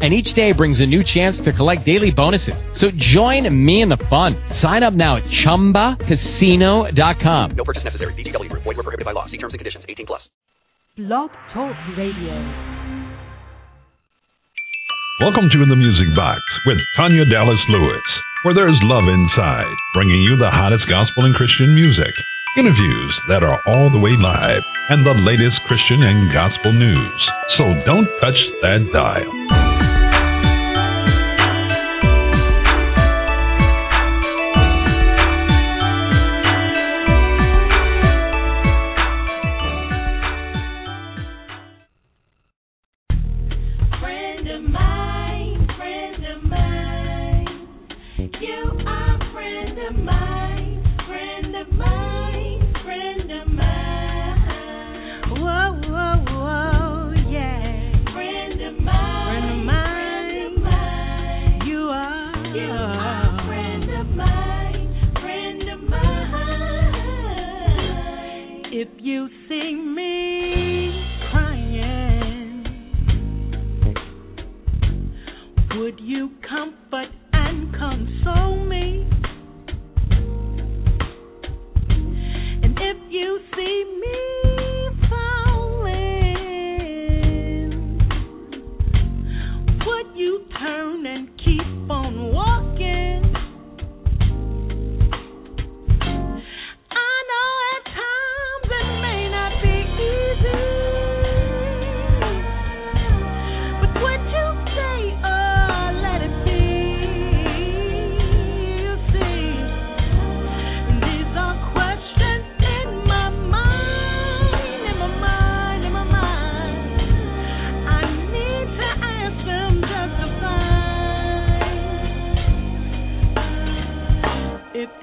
and each day brings a new chance to collect daily bonuses. So join me in the fun. Sign up now at ChumbaCasino.com. No purchase necessary. VGW Group. Void were prohibited by law. See terms and conditions. 18 plus. Blog Talk Radio. Welcome to the Music Box with Tanya Dallas Lewis, where there's love inside, bringing you the hottest gospel and Christian music, interviews that are all the way live, and the latest Christian and gospel news. So don't touch that dial. see me.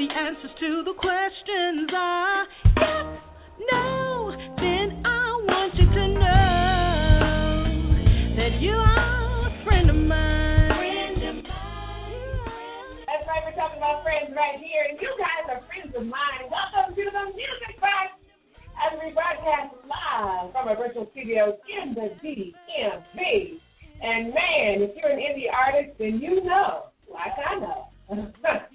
the answers to the questions are yes, no, then I want you to know that you are a friend of mine. Friend of mine. That's right, we're talking about friends right here, and you guys are friends of mine. Welcome to the Music Box as we broadcast live from our virtual studios in the DMV. And man, if you're an indie artist, then you know, like I know.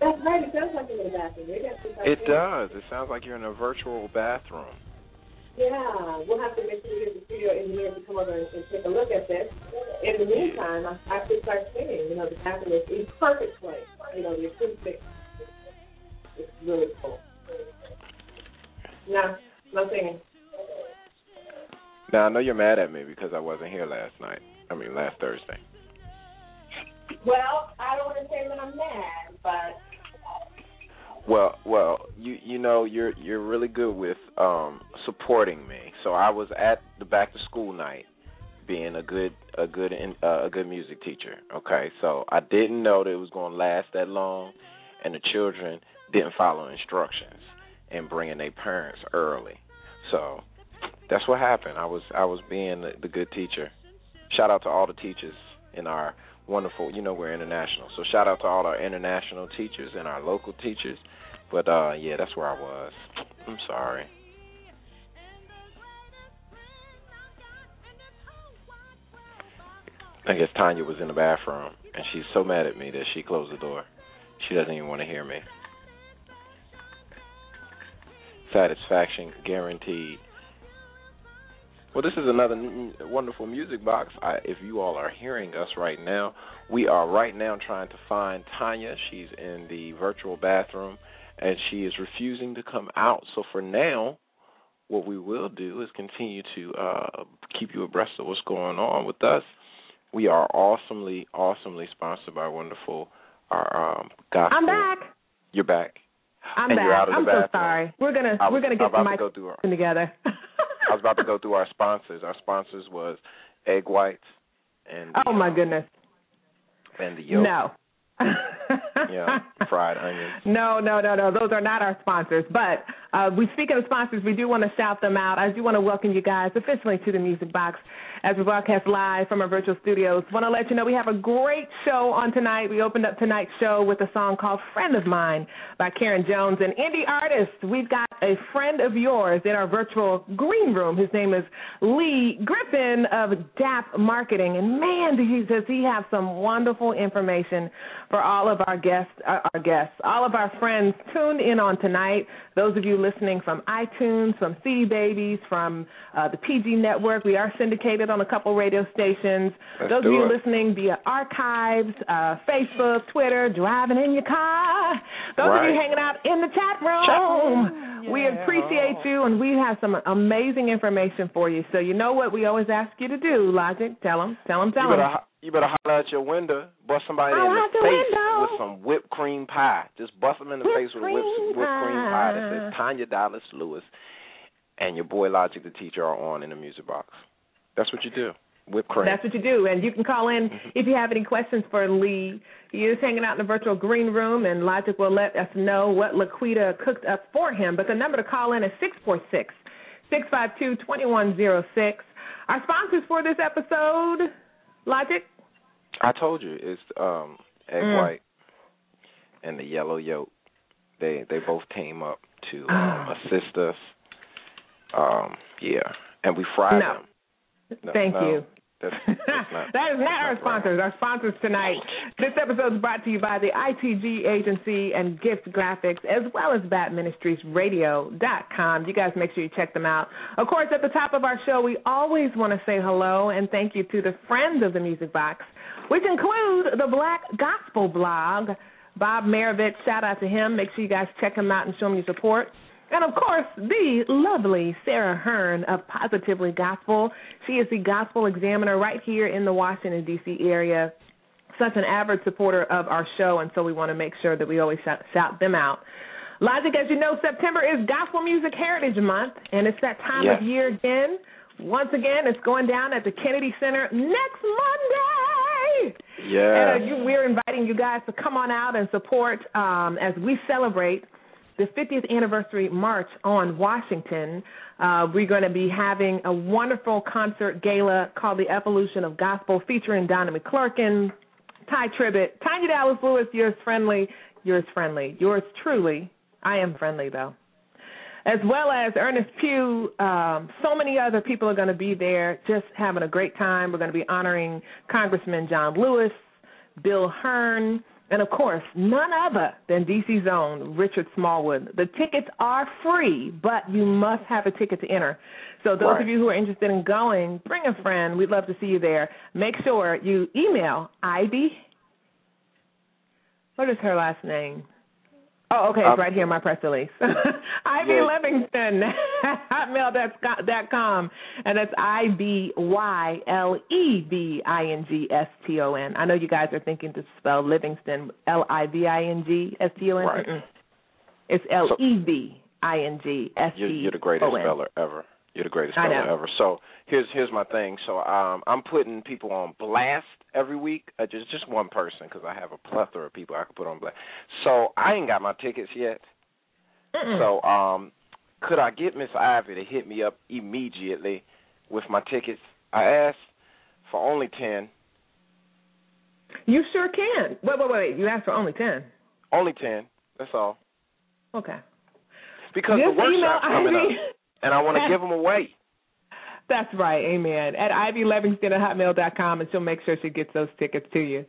That's right, it sounds like you're in the bathroom. It does. It sounds like you're in a virtual bathroom. Yeah, we'll have to make sure we get the studio engineer to come over and, and take a look at this. In the meantime, I, I could start singing. You know, the bathroom is a perfect place. You know, the acoustic it's really cool. No, no singing. Now I know you're mad at me because I wasn't here last night. I mean last Thursday. Well, I don't want to say that I'm mad, but well, well, you you know you're you're really good with um supporting me. So I was at the back to school night, being a good a good uh, a good music teacher. Okay, so I didn't know that it was going to last that long, and the children didn't follow instructions and bringing their parents early. So that's what happened. I was I was being the, the good teacher. Shout out to all the teachers in our wonderful. You know we're international, so shout out to all our international teachers and our local teachers. But uh yeah, that's where I was. I'm sorry. I guess Tanya was in the bathroom and she's so mad at me that she closed the door. She doesn't even want to hear me satisfaction guaranteed. Well, this is another wonderful music box. I, if you all are hearing us right now, we are right now trying to find Tanya. She's in the virtual bathroom and she is refusing to come out. So for now, what we will do is continue to uh, keep you abreast of what's going on with us. We are awesomely, awesomely sponsored by wonderful our um, gospel. I'm back. You're back. I'm and back. You're out of the I'm bathroom. so sorry. We're gonna was we're gonna get the to mic our, together. I was about to go through our sponsors. Our sponsors was egg whites and the, oh my um, goodness. and the yolk. No. Yeah, fried onions. No, no, no, no. Those are not our sponsors. But uh, we speaking of sponsors, we do want to shout them out. I do want to welcome you guys officially to the Music Box as we broadcast live from our virtual studios. Want to let you know we have a great show on tonight. We opened up tonight's show with a song called "Friend of Mine" by Karen Jones, an indie artist. We've got a friend of yours in our virtual green room. His name is Lee Griffin of DAP Marketing, and man, does he have some wonderful information for all of our guests, uh, our guests, all of our friends tuned in on tonight. Those of you listening from iTunes, from CD Babies, from uh, the PG Network, we are syndicated on a couple radio stations. Let's Those of you it. listening via archives, uh, Facebook, Twitter, driving in your car. Those of you hanging out in the chat room. We appreciate you, and we have some amazing information for you. So you know what we always ask you to do, Logic. Tell them, tell them, tell You them. better, you better holler out your window, bust somebody in the the face window. with some whipped cream pie. Just bust them in the Whipped face with a whipped, cream whipped cream pie that pie. says Tanya Dallas Lewis and your boy Logic the teacher are on in the music box. That's what you do. Whipped cream. That's what you do, and you can call in if you have any questions for Lee. He is hanging out in the virtual green room, and Logic will let us know what Laquita cooked up for him. But the number to call in is six four six six five two twenty one zero six. Our sponsors for this episode, Logic. I told you it's um egg Mm. white and the yellow yolk. They they both came up to um, assist us. Um yeah, and we fried No. them. No, Thank no, you. That's, that's not. that is not our sponsors. Our sponsors tonight. This episode is brought to you by the ITG Agency and Gift Graphics, as well as BatMinistriesRadio.com. You guys make sure you check them out. Of course, at the top of our show, we always want to say hello and thank you to the friends of the Music Box, which include the Black Gospel Blog. Bob Marovich, shout out to him. Make sure you guys check him out and show him your support. And of course, the lovely Sarah Hearn of Positively Gospel. She is the gospel examiner right here in the Washington, D.C. area. Such an avid supporter of our show, and so we want to make sure that we always shout, shout them out. Logic, as you know, September is Gospel Music Heritage Month, and it's that time Yes. of year again. Once again, it's going down at the Kennedy Center next Monday. Yeah. And uh, you, we're inviting you guys to come on out and support um, as we celebrate the 50th anniversary march on Washington. Uh, we're going to be having a wonderful concert gala called The Evolution of Gospel featuring Donnie McClurkin, Tye Tribbett, Tanya Dallas Lewis, yours friendly, yours friendly, yours truly. I am friendly though. As well as Ernest Pugh, um, so many other people are going to be there, just having a great time. We're going to be honoring Congressman John Lewis, Bill Hearn, and of course, none other than DC's own Richard Smallwood. The tickets are free, but you must have a ticket to enter. So those Right. of you who are interested in going, bring a friend. We'd love to see you there. Make sure you email Ivy. What is her last name? Oh, okay, it's Um, right here in my press release. Ivy Yeah. Livingston, hotmail.com, and that's I B Y L E V I N G S T O N. I know you guys are thinking to spell Livingston L I V I N G S T O N. Right. Mm-mm. It's L E V I N G S T O N. You're, the greatest speller ever. You're the greatest speller ever. So here's here's my thing. So um, I'm putting people on blast every week. Uh, just just one person because I have a plethora of people I could put on blast. So I ain't got my tickets yet. Mm-mm. So um, could I get Miss Ivy to hit me up immediately with my tickets? I asked for only ten. You sure can. Wait, wait, wait. You asked for only 10. Only ten. That's all. Okay. Because Just the workshop's coming Ivy. up, and I want to give them away. That's right, amen. At Ivy Livingston at hotmail.com, and she'll make sure she gets those tickets to you.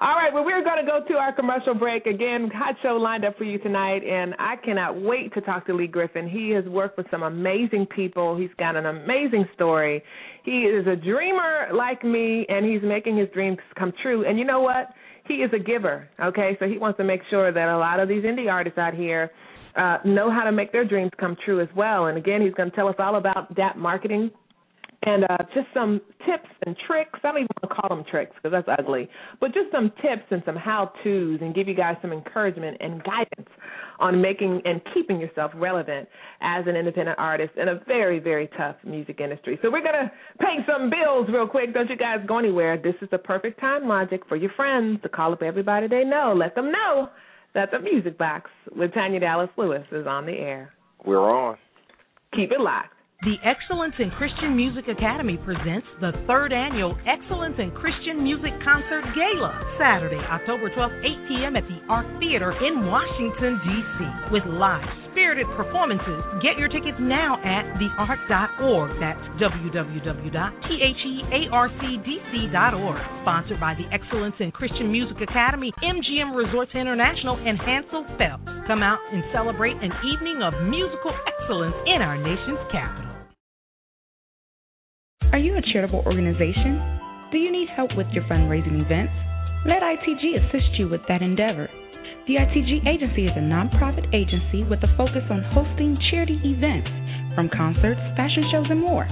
All right, well, we're going to go to our commercial break. Again, hot show lined up for you tonight, and I cannot wait to talk to Lee Griffin. He has worked with some amazing people. He's got an amazing story. He is a dreamer like me, and he's making his dreams come true. And you know what? He is a giver, okay? So he wants to make sure that a lot of these indie artists out here uh, know how to make their dreams come true as well. And again, he's going to tell us all about DAP marketing and uh, just some tips and tricks. I don't even want to call them tricks because that's ugly, but just some tips and some how tos and give you guys some encouragement and guidance on making and keeping yourself relevant as an independent artist in a very, very tough music industry. So we're going to pay some bills real quick. Don't you guys go anywhere. This is the perfect time logic for your friends to call up everybody they know. Let them know that the Music Box with Tanya Dallas Lewis is on the air. We're on. Keep it locked. The Excellence in Christian Music Academy presents the third annual Excellence in Christian Music Concert Gala, Saturday, October 12th, 8 p.m. at the Arc Theater in Washington, D.C., with live, spirited performances. Get your tickets now at thearc.org. That's www.thearcdc.org. Sponsored by the Excellence in Christian Music Academy, MGM Resorts International, and Hensel Phelps. Come out and celebrate an evening of musical excellence in our nation's capital. Are you a charitable organization? Do you need help with your fundraising events? Let ITG assist you with that endeavor. The ITG Agency is a nonprofit agency with a focus on hosting charity events, from concerts, fashion shows, and more.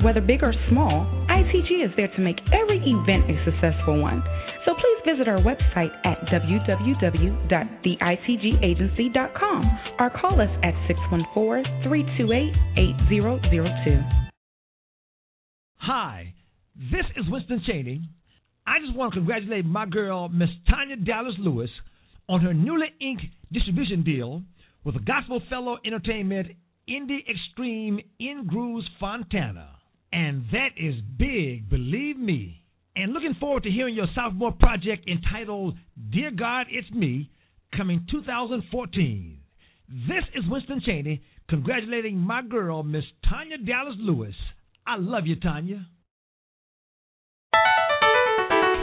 Whether big or small, ITG is there to make every event a successful one. So please visit our website at www.theitgagency.com or call us at 614 328 8002. Hi, this is Winston Cheney. I just want to congratulate my girl, Miss Tanya Dallas Lewis, on her newly inked distribution deal with Gospel Fellow Entertainment Indie Extreme INgrooves Fontana. And that is big, believe me. And looking forward to hearing your sophomore project entitled Dear God, It's Me, coming 2014. This is Winston Cheney congratulating my girl, Miss Tanya Dallas Lewis. I love you, Tanya.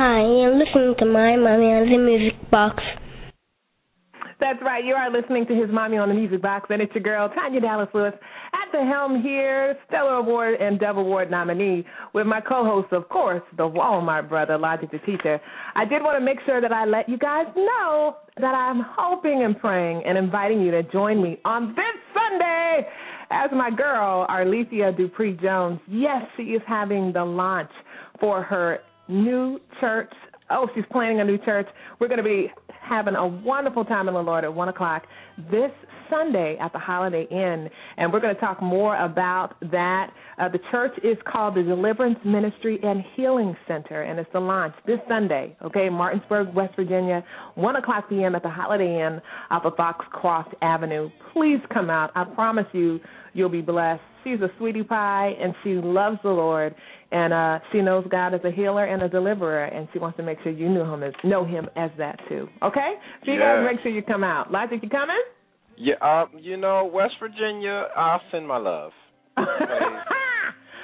Hi, you're listening to my mommy on the music box. That's right. You are listening to his mommy on the music box, and it's your girl Tanya Dallas Lewis at the helm here, Stellar Award and Dove Award nominee, with my co-host, of course, the Walmart brother, Logic the Teacher. I did want to make sure that I let you guys know that I'm hoping and praying and inviting you to join me on this Sunday as my girl, Arlethea Dupree Jones. Yes, she is having the launch for her new church. Oh, she's planning a new church. We're going to be having a wonderful time in the Lord at 1 o'clock this Sunday at the Holiday Inn, and we're going to talk more about that. Uh, the church is called the Deliverance Ministry and Healing Center, and it's the launch this Sunday, okay, Martinsburg, West Virginia, 1 o'clock p.m. at the Holiday Inn off of Foxcroft Avenue. Please come out. I promise you, you'll be blessed. She's a sweetie pie, and she loves the Lord, and uh, she knows God as a healer and a deliverer, and she wants to make sure you know him as know him as that too. Okay, so you Yeah. guys make sure you come out. Logic, you coming? Yeah, um, you know, West Virginia, I'll send my love.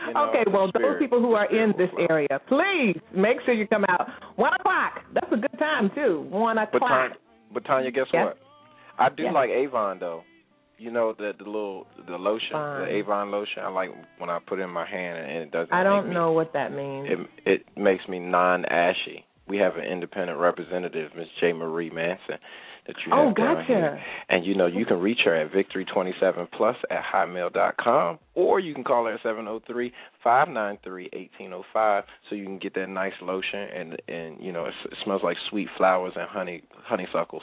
You know, okay, well, those people who are in this area, please make sure you come out. One o'clock. That's a good time too. One But o'clock. Tanya, but Tanya, guess Yes. what? I do Yes. like Avon though. You know the the little the lotion, Fine. the Avon lotion. I like when I put it in my hand and it doesn't. I don't me, know what that means. It it makes me non-ashy. We have an independent representative, Miss J. Marie Manson, that you oh, have gotcha. here. And you know you can reach her at victory27 plus at hotmail dot com, or you can call her at seven zero three five nine three eighteen zero five, so you can get that nice lotion and and you know it, it smells like sweet flowers and honey honeysuckles.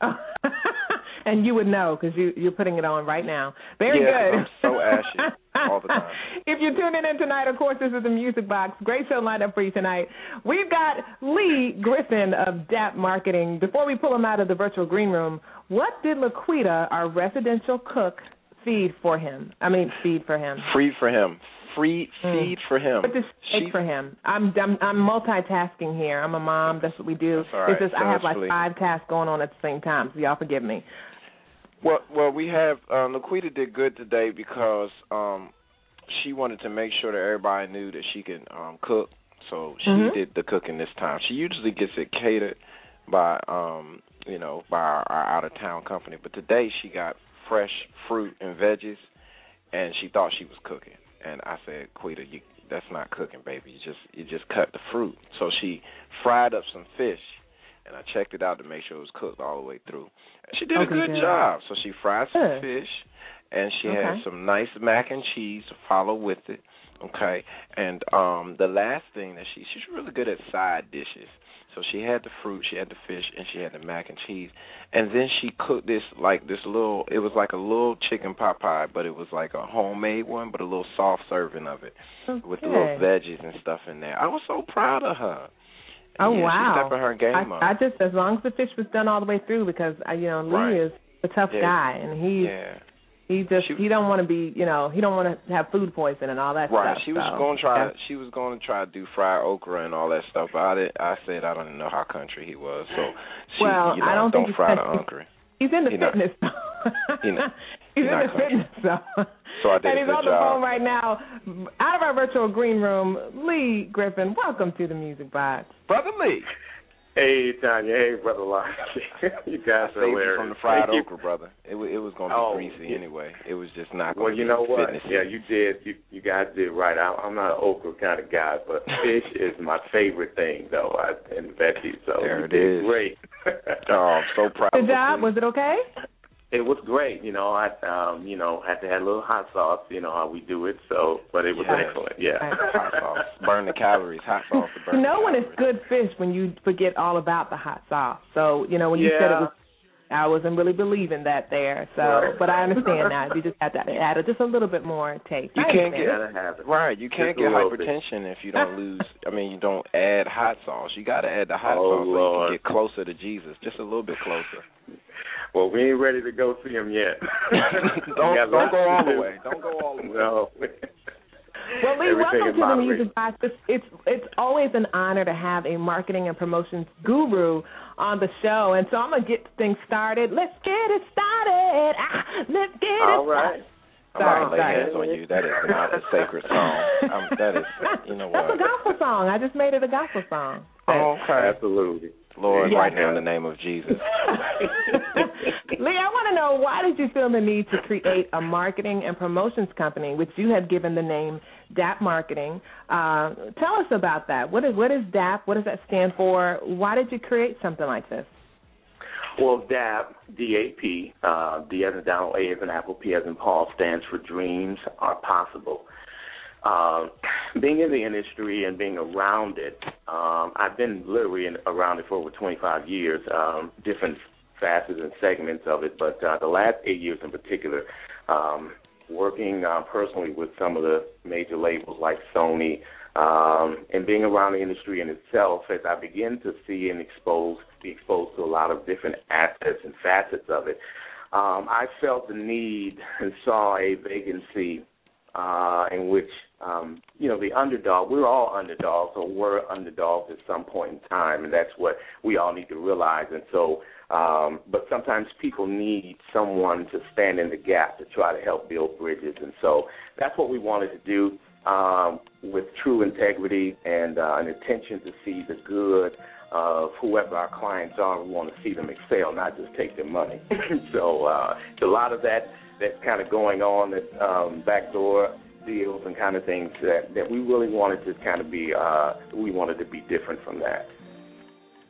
and you would know because you you're putting it on right now. Very Yeah, good. I'm so ashy all the time. if you're tuning in tonight, of course, this is the Music Box. Great show lined up for you tonight. We've got Lee Griffin of DAP Marketing. Before we pull him out of the virtual green room, what did Laquita, our residential cook, feed for him? I mean, feed for him. Free for him. Free Mm. feed for him. What does She- for him? I'm, I'm I'm multitasking here. I'm a mom. That's what we do. Right. It's just I have like five tasks going on at the same time. So y'all forgive me. Well, well, we have um, Laquita did good today because um, she wanted to make sure that everybody knew that she can um, cook. So she Mhm. did the cooking this time. She usually gets it catered by um, you know by our, our out of town company, but today she got fresh fruit and veggies, and she thought she was cooking. And I said, Quita, you that's not cooking, baby. You just you just cut the fruit. So she fried up some fish, and I checked it out to make sure it was cooked all the way through. And she did a good good. job. So she fried some Good. fish, and she Okay. had some nice mac and cheese to follow with it. Okay, and um the last thing that she she's really good at side dishes. So she had the fruit, she had the fish, and she had the mac and cheese. And then she cooked this like this little. It was like a little chicken pot pie, but it was like a homemade one, but a little soft serving of it with the little veggies and stuff in there. I was so proud of her. Oh yeah, wow! she's stepping her game I, up. I just as long as the fish was done all the way through because I, you know Lee Right. is a tough Yeah. guy and he yeah. he just he don't want to be you know he don't want to have food poison and all that Right. stuff. She was so, going to try. yeah. She was going to try to do fried okra and all that stuff. But I did. I said I don't even know how country he was. So she, Well, you know, I don't think he's fry the okra. He's in the He not- fitness. he not- he's in the fitness zone. So I did and a he's good on the job. phone right now, out of our virtual green room. Lee Griffin, welcome to the Music Box. Brother Lee. Hey Tanya, hey brother Lon. you guys I are saved you hilarious. from the fried Thank you. okra, brother. It it was going to be Oh, greasy yeah. anyway. It was just not going Well, to you be know what? fitness. Yeah, you did. You you guys did right. I, I'm not an okra kind of guy, but fish is my favorite thing, though, I, and veggies. So There you it did is. Great. Oh, I'm so proud. Good of you. job. Was it okay? It was great. You know, I um, you know, had to have a little hot sauce. You know how we do it. So, but it was Yes. excellent. Yeah. Hot sauce. Burn the calories. Hot sauce to burn. You know the when it's calories. good fish when you forget all about the hot sauce. So you know when you said it was, I wasn't really believing that there. So, Right. but I understand now. You just have to add just a little bit more taste. You I can't understand. get gotta have it. right. You can't Just get little bit. hypertension if you don't lose. I mean, you don't add hot sauce. You got to add the hot Oh, sauce so you can get closer to Jesus, just a little bit closer. Well, we ain't ready to go see him yet. don't don't go all the way. Don't go all the way. No. Well, Lee, Everything welcome in to the moderation. Music Box. It's, it's it's always an honor to have a marketing and promotions guru on the show, and so I'm gonna get things started. Let's get it started. Ah, let's get All it right. I'm Sorry, not gonna lay hands on you. That is not a sacred song. Um, that is, you know what? That's a gospel song. I just made it a gospel song. Oh, okay. Absolutely. Lord, Yeah. right now in the name of Jesus. Lee, I want to know why did you feel the need to create a marketing and promotions company, which you have given the name DAP Marketing? Uh, tell us about that. What is what is DAP? What does that stand for? Why did you create something like this? Well, DAP, D-A-P, uh, D as in Donald, A as in Apple, P as in Paul, stands for Dreams Are Possible. Um, being in the industry and being around it, um, I've been literally in, around it for over 25 years, um, different facets and segments of it, but uh, the last eight years in particular, um, working uh, personally with some of the major labels like Sony, um, and being around the industry in itself, as I begin to see and expose, be exposed to a lot of different aspects and facets of it, um, I felt the need and saw a vacancy uh, in which um, you know the underdog. We're all underdogs, or were underdogs at some point in time, and that's what we all need to realize. And so, um, but sometimes people need someone to stand in the gap to try to help build bridges, and so that's what we wanted to do um, with true integrity and uh, an intention to see the good of whoever our clients are. We want to see them excel, not just take their money. so uh, a lot of that that's kind of going on, that um, backdoor deals and kind of things that that we really wanted to kind of be. Uh, we wanted to be different from that.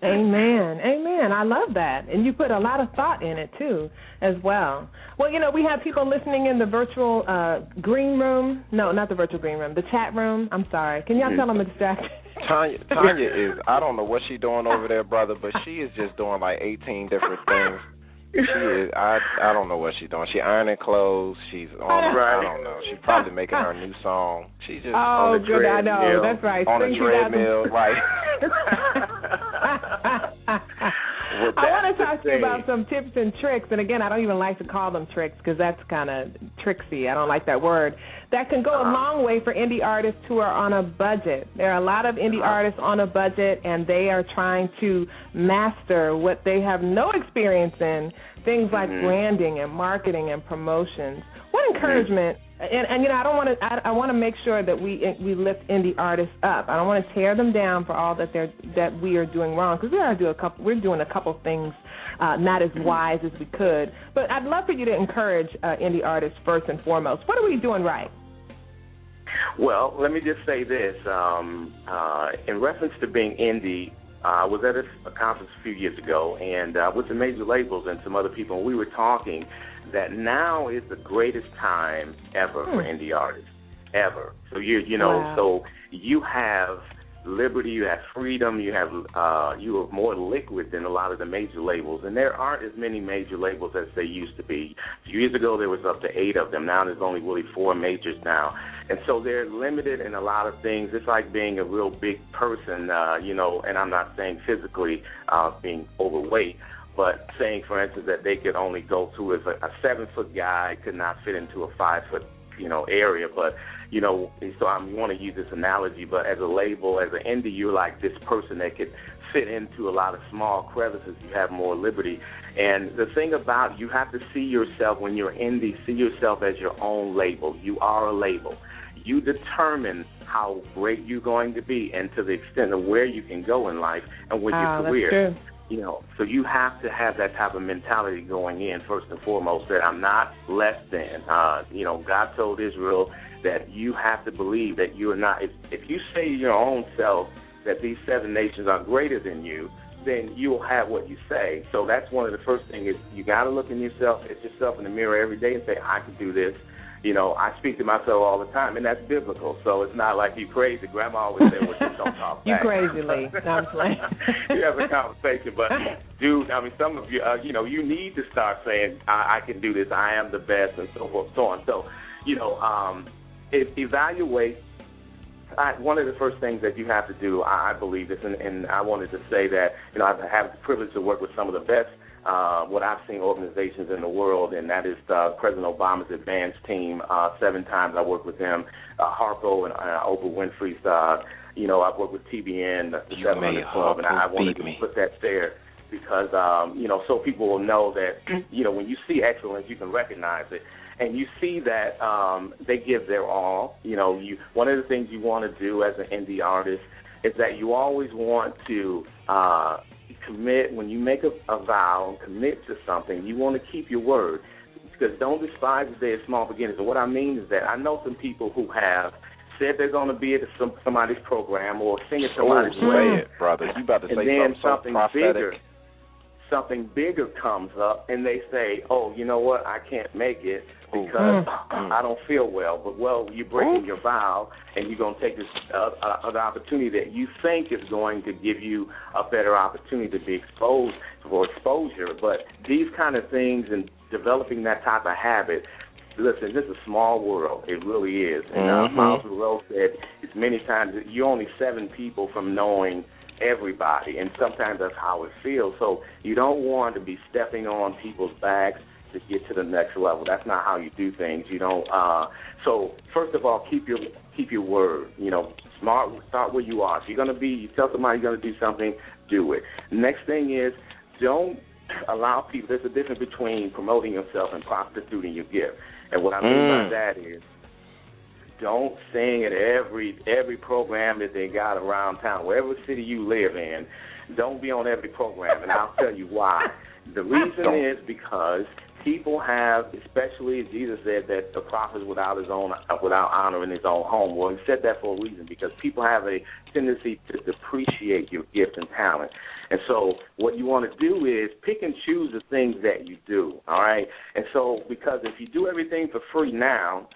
Amen. Amen. I love that. And you put a lot of thought in it too, as well. Well, you know, we have people listening in the virtual uh green room. No, not the virtual green room. The chat room. I'm sorry. Can y'all tell them I'm distracted? Tanya, Tanya is. I don't know what she's doing over there, brother, but she is just doing like 18 different things. She is. I I don't know what she's doing. She ironing clothes. She's on. Right. I don't know. She's probably making her new song. She's just Oh, on the good. I know. That's right. on a treadmill, right? I want to talk to you about some tips and tricks. And again, I don't even like to call them tricks because that's kind of tricksy. I don't like that word. That can go a Uh-huh. long way for indie artists who are on a budget. There are a lot of indie Uh-huh. artists on a budget, and they are trying to master what they have no experience in things like Mm-hmm. branding and marketing and promotions. What encouragement? And, and you know, I don't want to. I, I want to make sure that we we lift indie artists up. I don't want to tear them down for all that they're that we are doing wrong because we are do a couple. We're doing a couple things uh, not as wise as we could. But I'd love for you to encourage uh, indie artists first and foremost. What are we doing right? Well, let me just say this. Um, uh, in reference to being indie, uh, I was at a, a conference a few years ago, and uh, with the major labels and some other people, and we were talking that now is the greatest time ever for indie artists, ever. So you you know, Wow. so you have liberty, you have freedom, you have uh, you are more liquid than a lot of the major labels, and there aren't as many major labels as there used to be. A few years ago, there was up to eight of them. Now there's only really four majors now, and so they're limited in a lot of things. It's like being a real big person, uh, you know. And I'm not saying physically uh, being overweight. But saying, for instance, that they could only go to as a, a seven foot guy could not fit into a five foot, you know, area. But you know, so I'm want to use this analogy, but as a label, as an indie, you're like this person that could fit into a lot of small crevices. You have more liberty. And the thing about you have to see yourself when you're indie, see yourself as your own label. You are a label. You determine how great you're going to be and to the extent of where you can go in life and with Wow, your ah, that's career. You know, so you have to have that type of mentality going in first and foremost that I'm not less than. Uh, you know, God told Israel that you have to believe that you are not. If, if you say to your own self that these seven nations are greater than you, then you'll have what you say. So that's one of the first things is you got to look in yourself, at yourself in the mirror every day and say, I can do this. You know, I speak to myself all the time, and that's biblical. So it's not like you crazy. Grandma always said, "Well, just don't talk You back." crazy, Lee. No, I'm playing. you have a conversation, but dude, I mean, some of you, uh, you know, you need to start saying, I, "I can do this. I am the best," and so forth, so on. So, you know, um, e- evaluate. I, one of the first things that you have to do, I, I believe this, and, and I wanted to say that, you know, I've the privilege to work with some of the best uh, what I've seen organizations in the world, and that is uh, President Obama's advance team. Uh, seven times I worked with them. Uh, Harpo and uh, Oprah Winfrey's. Uh, you know, I've worked with TBN, the You 700 Club, and I Harpo wanted to me. put that there because um, you know, so people will know that you know when you see excellence, you can recognize it, and you see that um, they give their all. You know, you one of the things you want to do as an indie artist is that you always want to uh, commit when you make a, a vow and commit to something. You want to keep your word because don't despise the day of small beginnings. And what I mean is that I know some people who have said they're going to be at some, somebody's program or sing at Oh, somebody's say wedding it, brother. You about to and say then something something prophetic. bigger something bigger comes up and they say, "Oh, you know what? I can't make it because I don't feel well." But well, you're breaking your vow and you're going to take this uh, uh, other opportunity that you think is going to give you a better opportunity to be exposed for exposure. But these kind of things and developing that type of habit. Listen, this is a small world. It really is. And uh, Mhm. Myles Munroe said, "It's many times that you're only seven people from knowing everybody, and sometimes that's how it feels. So you don't want to be stepping on people's backs to get to the next level. That's not how you do things. You don't. Uh, so first of all, keep your keep your word. You know, smart. Start where you are. If you're gonna be, you tell somebody you're gonna do something, do it. Next thing is, don't allow people. There's a difference between promoting yourself and prostituting your gift. And what I mean Mm. by that is don't sing at every every program that they got around town, wherever city you live in. Don't be on every program, and I'll tell you why. The reason is because people have, especially Jesus said that the prophet is without his own uh, without honor in his own home. Well, he said that for a reason because people have a tendency to depreciate your gift and talent. And so, what you want to do is pick and choose the things that you do. All right. And so, because if you do everything for free now,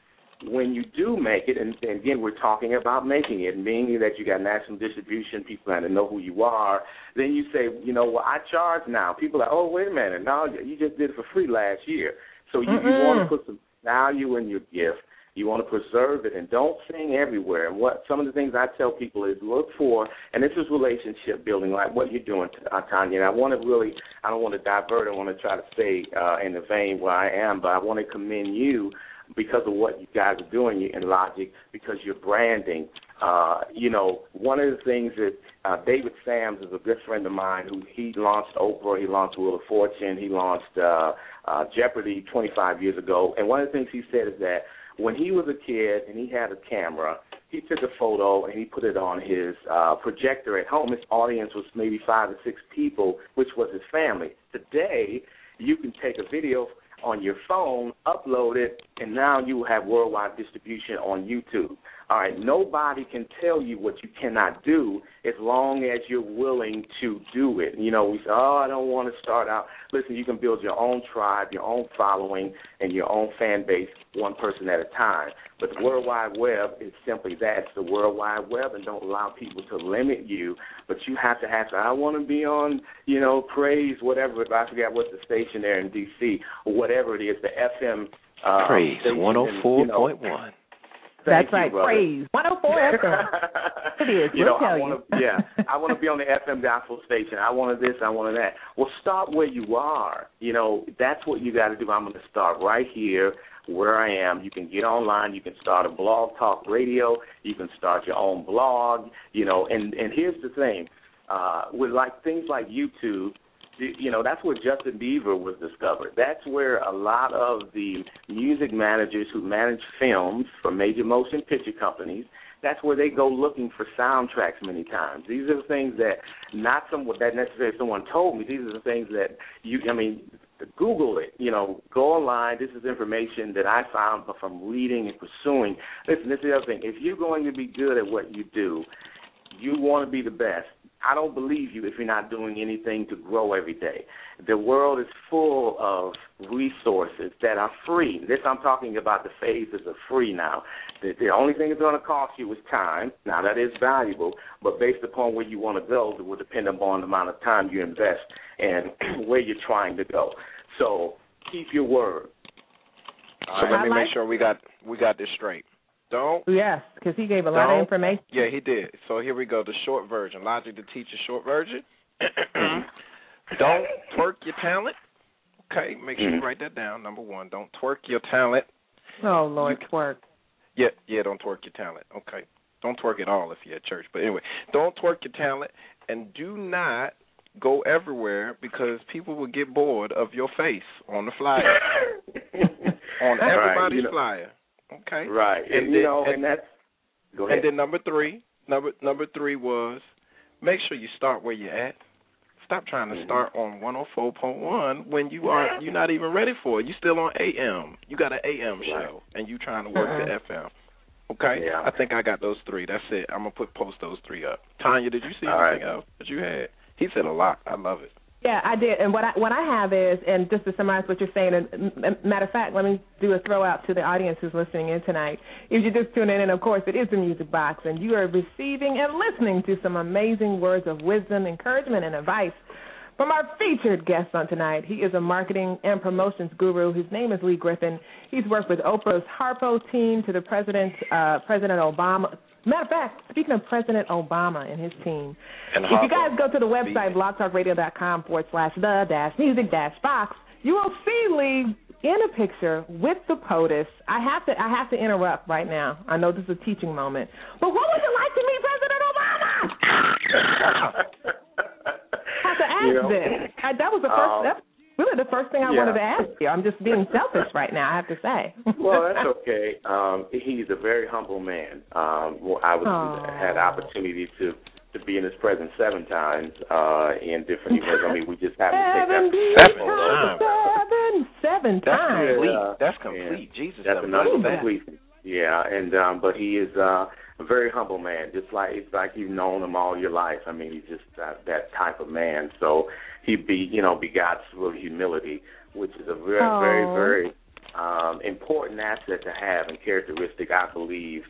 when you do make it, and, and again, we're talking about making it, meaning that you got national distribution, people got to know who you are. Then you say, you know, well, I charge now. People are, oh, wait a minute, no, you just did it for free last year. So you, you want to put some value in your gift. You want to preserve it, and don't sing everywhere. And what some of the things I tell people is look for, and this is relationship building, like what you're doing, uh, Tanya. And I want to really, I don't want to divert. I want to try to stay uh, in the vein where I am, but I want to commend you because of what you guys are doing in Logic, because you're branding Uh, you know, one of the things that uh, David Sams is a good friend of mine who he launched Oprah, he launched Wheel of Fortune, he launched uh, uh, Jeopardy 25 years ago. And one of the things he said is that when he was a kid and he had a camera, he took a photo and he put it on his uh, projector at home. His audience was maybe five or six people, which was his family. Today, you can take a video on your phone, upload it, and now you have worldwide distribution on YouTube. All right, nobody can tell you what you cannot do as long as you're willing to do it. You know, we say, oh, I don't want to start out. Listen, you can build your own tribe, your own following, and your own fan base one person at a time. But the World Wide Web is simply that. It's the World Wide Web and don't allow people to limit you. But you have to have to, I want to be on, you know, praise, whatever. I forget what's the station there in D.C., or whatever it is, the FM. Uh, praise, 104.1. You know, That's you, right. brother. Praise 104 FM. It is. you we'll know, tell I you. want to, yeah, I want to be on the FM gospel station. I wanted this, I wanted that. Well, start where you are. You know, that's what you got to do. I'm going to start right here where I am. You can get online. You can start a blog talk radio. You can start your own blog. You know, and and here's the thing, uh, with like things like YouTube. You know that's where Justin Bieber was discovered. That's where a lot of the music managers who manage films for major motion picture companies that's where they go looking for soundtracks many times. These are the things that not someone that necessarily someone told me. These are the things that you I mean Google it, you know, go online. This is information that I found from reading and pursuing. Listen, this is the other thing. If you're going to be good at what you do, you want to be the best. I don't believe you if you're not doing anything to grow every day. The world is full of resources that are free. This I'm talking about the phases of free now. The, the only thing it's going to cost you is time. Now that is valuable, but based upon where you want to go, it will depend upon the amount of time you invest and where you're trying to go. So keep your word. All So right? let me make sure we got we got this straight. Don't Yes, because he gave a lot of information. Yeah, he did. So here we go. The short version. Logic to teach a short version. don't twerk your talent. Okay, make sure you Mhm. write that down. Number one, don't twerk your talent. Oh, Lord, twerk. Yeah, yeah, don't twerk your talent. Okay. Don't twerk at all if you're at church. But anyway, don't twerk your talent and do not go everywhere because people will get bored of your face on the flyer. on Right, everybody's you know. flyer. Okay. Right. And, And you then- know, and- and that's go ahead. And then number three, number number three was make sure you start where you're at. Stop trying to Mhm. start on 104.1 when you are you're not even ready for it. You're still on AM. You got an AM show and you trying to work the FM. Okay. Yeah. I think I got those three. That's it. I'm gonna put post those three up. Tanya, did you see All anything right. else that you had? He said a lot. I love it. Yeah, I did. And what I what I have is, and just to summarize what you're saying, and matter of fact, let me do a throw out to the audience who's listening in tonight. If you're just tuning in, and of course, it is the Music Box, and you are receiving and listening to some amazing words of wisdom, encouragement, and advice from our featured guest on tonight. He is a marketing and promotions guru. His name is Lee Griffin. He's worked with Oprah's Harpo team to the President uh, President Obama. Matter of fact, speaking of President Obama and his team, And if you guys go to the website blogtalkradio.com forward slash the dash music dash box, you will see Lee in a picture with the POTUS. I have to I have to interrupt right now. I know this is a teaching moment, but what was it like to meet President Obama? I have to ask You know, this. I, that was the first. um, really the first thing I yeah. wanted to ask you. I'm just being selfish right now. I have to say. well, that's okay. Um, he's a very humble man. Um, well, I was Aw. had opportunity to to be in his presence seven times uh, in different events. I mean, we just happened to Seven, take that. Seven times. seven, seven That's complete. Yeah. That's complete. Jesus, That's I a love number that. complete. Yeah, and um, but he is uh, a very humble man. Just like it's like you've known him all your life. I mean, he's just uh, that type of man. So he be you know begots with humility, which is a very Oh. very very um, important asset to have and characteristic I believe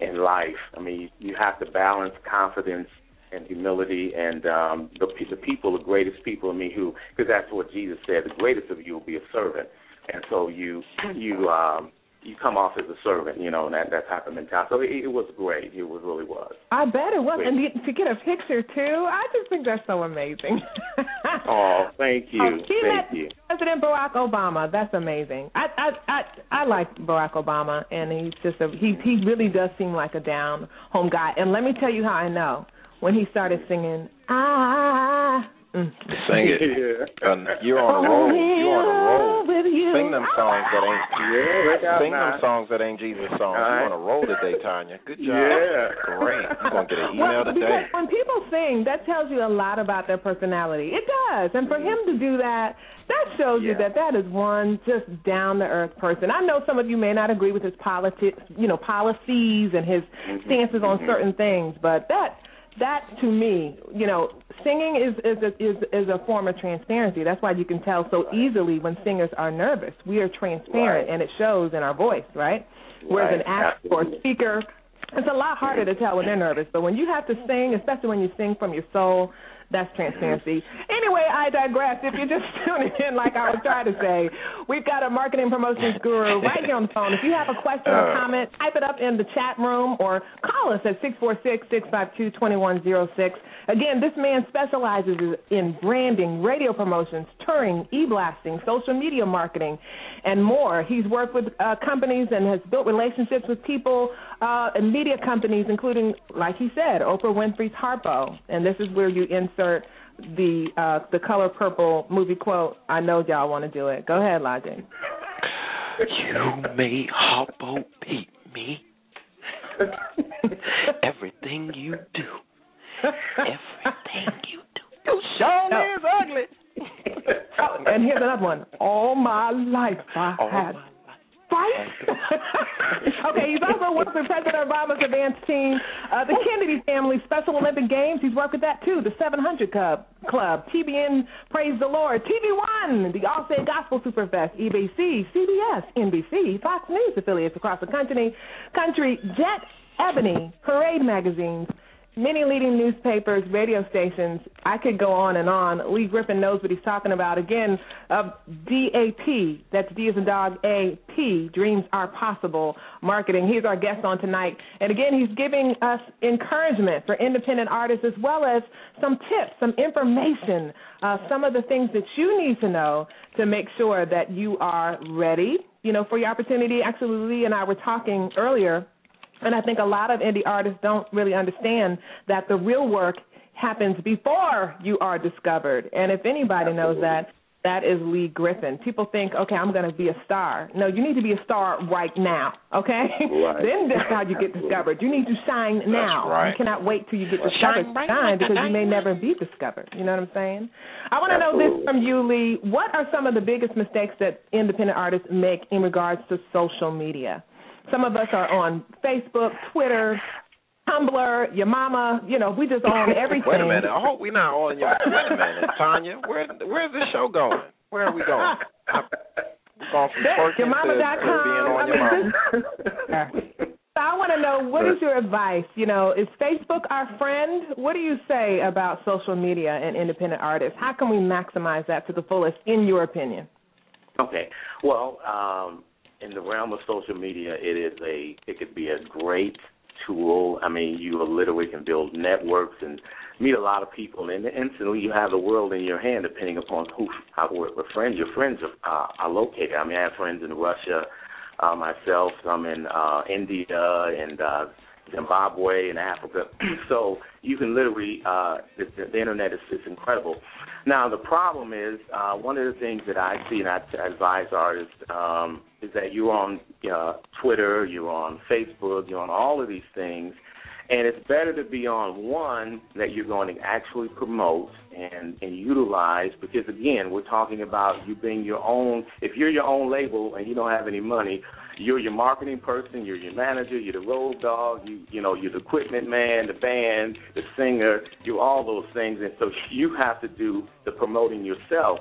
in life. I mean, you have to balance confidence and humility, and um, the, the people, the greatest people. I mean, who because that's what Jesus said. The greatest of you will be a servant, and so you you um, you come off as a servant, you know, and that that type of mentality. So it, it was great. It was really was. I bet it was, Great. and to- get a picture too. I just think that's so amazing. Oh, thank you, Oh, he thank met you. President Barack Obama. That's amazing. I I I I like Barack Obama, and he's just a he he really does seem like a down home guy. And let me tell you how I know when he started singing ah. Sing it. Uh, you're on a roll. You're on a roll. You. Sing them songs that ain't. Yeah, Sing them songs that ain't Jesus songs. Right. You're on a roll today, Tanya. Good job. Yeah. Great. You're gonna get an email well, today. When people sing, that tells you a lot about their personality. It does, and for him to do that, that shows you that that is one just down to earth person. I know some of you may not agree with his politics, you know, policies and his Mm-hmm. stances on certain things, but that that to me, you know, singing is is a, is is a form of transparency. That's why you can tell so easily when singers are nervous. We are transparent, Right. and it shows in our voice, right? Whereas Right, an actor or absolutely. speaker, it's a lot harder to tell when they're nervous. But when you have to sing, especially when you sing from your soul, that's transparency. Anyway, I digress. If you're just tuning in, like I was trying to say, we've got a marketing promotions guru right here on the phone. If you have a question or Uh. comment, type it up in the chat room or call us at six four six six five two twenty one zero six. Again, this man specializes in branding, radio promotions, touring, e-blasting, social media marketing, and more. He's worked with uh, companies and has built relationships with people uh, and media companies, including, like he said, Oprah Winfrey's Harpo. And this is where you insert the uh, the color purple movie quote. I know y'all want to do it. Go ahead, Logic. You may Harpo beat me. Everything you do. Everything you do. You sure is ugly. Oh, and here's another one. All my life I All had my fight. okay, he's also worked with President Obama's advance team, uh, the Kennedy Family Special Olympic Games. He's worked with that too. The 700 Club, Club, TBN Praise the Lord, TV One, the Allstate Gospel Superfest, EBC, CBS, NBC, Fox News affiliates across the country, country, Jet, Ebony, Parade magazines. Many leading newspapers, radio stations. I could go on and on. Lee Griffin knows what he's talking about. Again, uh, DAP, that's D as dog, A P, Dreams Are Possible Marketing. He's our guest on tonight. And again, he's giving us encouragement for independent artists as well as some tips, some information, uh, some of the things that you need to know to make sure that you are ready, you know, for your opportunity. Actually, Lee and I were talking earlier and I think a lot of indie artists don't really understand that the real work happens before you are discovered. And if anybody knows that, that is Lee Griffin. People think, okay, I'm going to be a star. No, you need to be a star right now, okay? Right. then that's how you get discovered. You need to shine now. right. You cannot wait till you get Right. discovered. Shine bright Shine because you may never be discovered. You know what I'm saying? I want to know this from you, Lee. What are some of the biggest mistakes that independent artists make in regards to social media? Some of us are on Facebook, Twitter, Tumblr, your mama, you know, we just on everything. Wait a minute. I hope we're not on your. Wait a minute, Tanya. Where where's this show going? Where are we going? We're going from That's twerking to, to yourmama.com. being on I your mean, mama. So I want to know what is your advice? You know, is Facebook our friend? What do you say about social media and independent artists? How can we maximize that to the fullest, in your opinion? Okay. Well, um, in the realm of social media, it is a it could be a great tool. I mean, you literally can build networks and meet a lot of people, and instantly you have the world in your hand, depending upon who how where friends your friends are, uh, are located. I mean, I have friends in Russia, uh, myself, some in uh, India and uh, Zimbabwe and Africa. so you can literally uh, the, the, the internet is, is incredible. Now the problem is uh, one of the things that I see and I advise artists um, is that you're on uh, Twitter, you're on Facebook, you're on all of these things, and it's better to be on one that you're going to actually promote and, and utilize because again we're talking about you being your own if you're your own label and you don't have any money you're your marketing person you're your manager you're the road dog you you know you're the equipment man the band the singer you're all those things and so you have to do the promoting yourself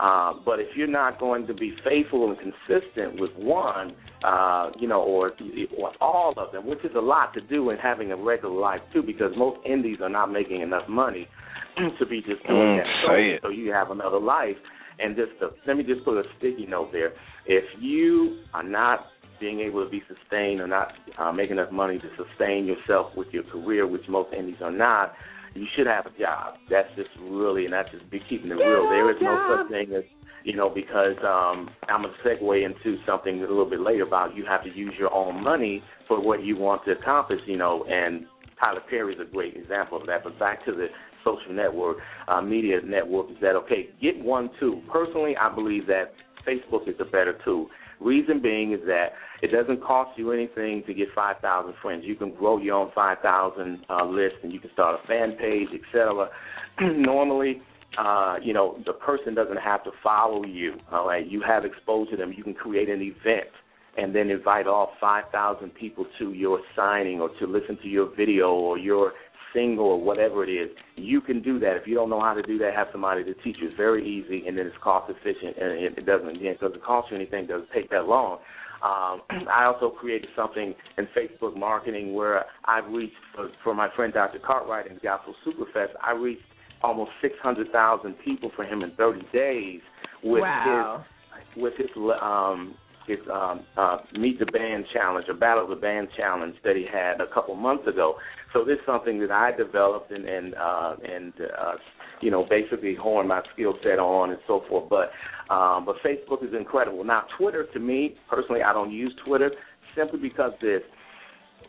uh, but if you're not going to be faithful and consistent with one, uh, you know, or, or all of them, which is a lot to do in having a regular life too, because most indies are not making enough money to be just doing Mm, that. So, so you have another life. And just to, let me just put a sticky note there. If you are not being able to be sustained or not uh, making enough money to sustain yourself with your career, which most indies are not, you should have a job. That's just really, and that's just be keeping it real. There is no such thing as you know, because um, I'm going to segue into something a little bit later about you have to use your own money for what you want to accomplish, you know, and Tyler Perry is a great example of that. But back to the social network, uh, media network, is that okay? Get one too. Personally, I believe that Facebook is a better tool. Reason being is that it doesn't cost you anything to get 5,000 friends. You can grow your own 5,000 uh, list, and you can start a fan page, etc. Normally, uh, you know, the person doesn't have to follow you. All right, you have exposure to them. You can create an event and then invite all 5,000 people to your signing or to listen to your video or your single or whatever it is. You can do that. If you don't know how to do that, have somebody to teach you. It's very easy and then it's cost efficient and it doesn't again it doesn't cost you anything. It doesn't take that long. Um, I also created something in Facebook marketing where I've reached for, for my friend Dr. Cartwright in Gospel Superfest. I reached almost 600,000 people for him in 30 days with wow. his with his um his um uh meet the band challenge or battle of the band challenge that he had a couple months ago. So this is something that I developed and and uh and uh you know basically honed my skill set on and so forth. But um but Facebook is incredible. Now Twitter to me personally I don't use Twitter simply because this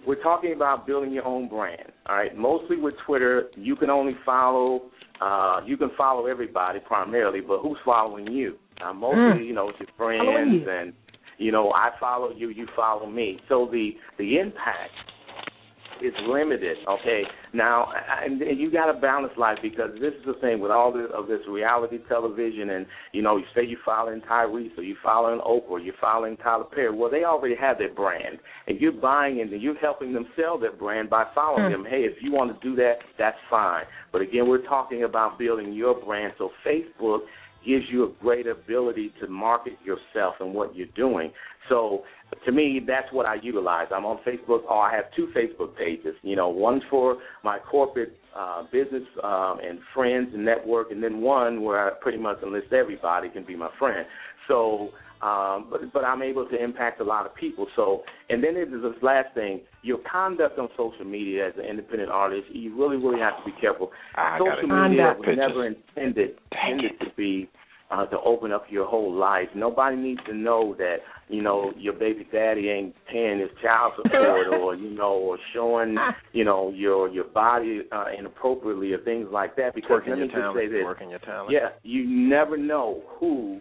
we're talking about building your own brand. All right. Mostly with Twitter, you can only follow uh, you can follow everybody primarily, but who's following you? Uh, mostly, mm. you know, it's your friends, and you know, I follow you, you follow me. So the the impact is limited. Okay, now and, and you got to balance life because this is the thing with all this, of this reality television, and you know, you say you're following Tyrese or you're following Oprah, or you're following Tyler Perry. Well, they already have their brand, and you're buying into, you're helping them sell their brand by following mm. them. Hey, if you want to do that, that's fine. But again, we're talking about building your brand. So Facebook gives you a great ability to market yourself and what you're doing. So to me, that's what I utilize. I'm on Facebook. Oh, I have two Facebook pages. You know, one for my corporate uh, business um, and friends and network, and then one where I pretty much enlist everybody can be my friend. So, um, but but I'm able to impact a lot of people. So, and then there's this last thing: your conduct on social media as an independent artist. You really, really have to be careful. I social media was never intended intended to be uh, to open up your whole life. Nobody needs to know that you know your baby daddy ain't paying his child support, or you know, or showing you know your your body uh, inappropriately or things like that. Because working let me your talent, say this: working your talent. yeah, you never know who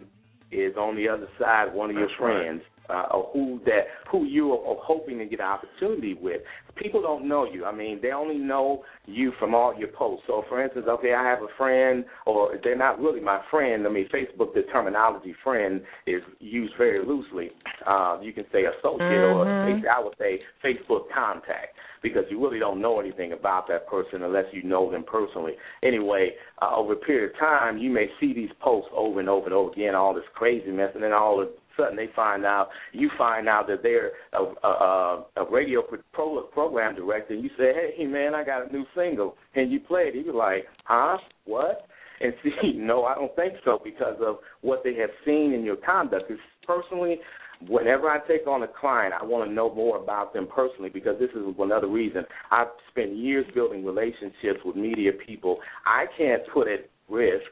is on the other side, one of your friends, uh, or who that who you are, hoping to get an opportunity with. People don't know you. I mean, they only know you from all your posts. So, for instance, okay, I have a friend, or they're not really my friend. I mean, Facebook, the terminology "friend" is used very loosely. Uh, you can say associate, Mhm. or I would say Facebook contact because you really don't know anything about that person unless you know them personally. Anyway, uh, over a period of time, you may see these posts over and over and over again, all this crazy mess, and then all of sudden they find out, you find out that they're a, a, a radio pro, program director, and you say, hey, man, I got a new single, and you play it. You're like, huh? What? And see, no, I don't think so because of what they have seen in your conduct. It's personally, whenever I take on a client, I want to know more about them personally because this is another reason. I've spent years building relationships with media people. I can't put at risk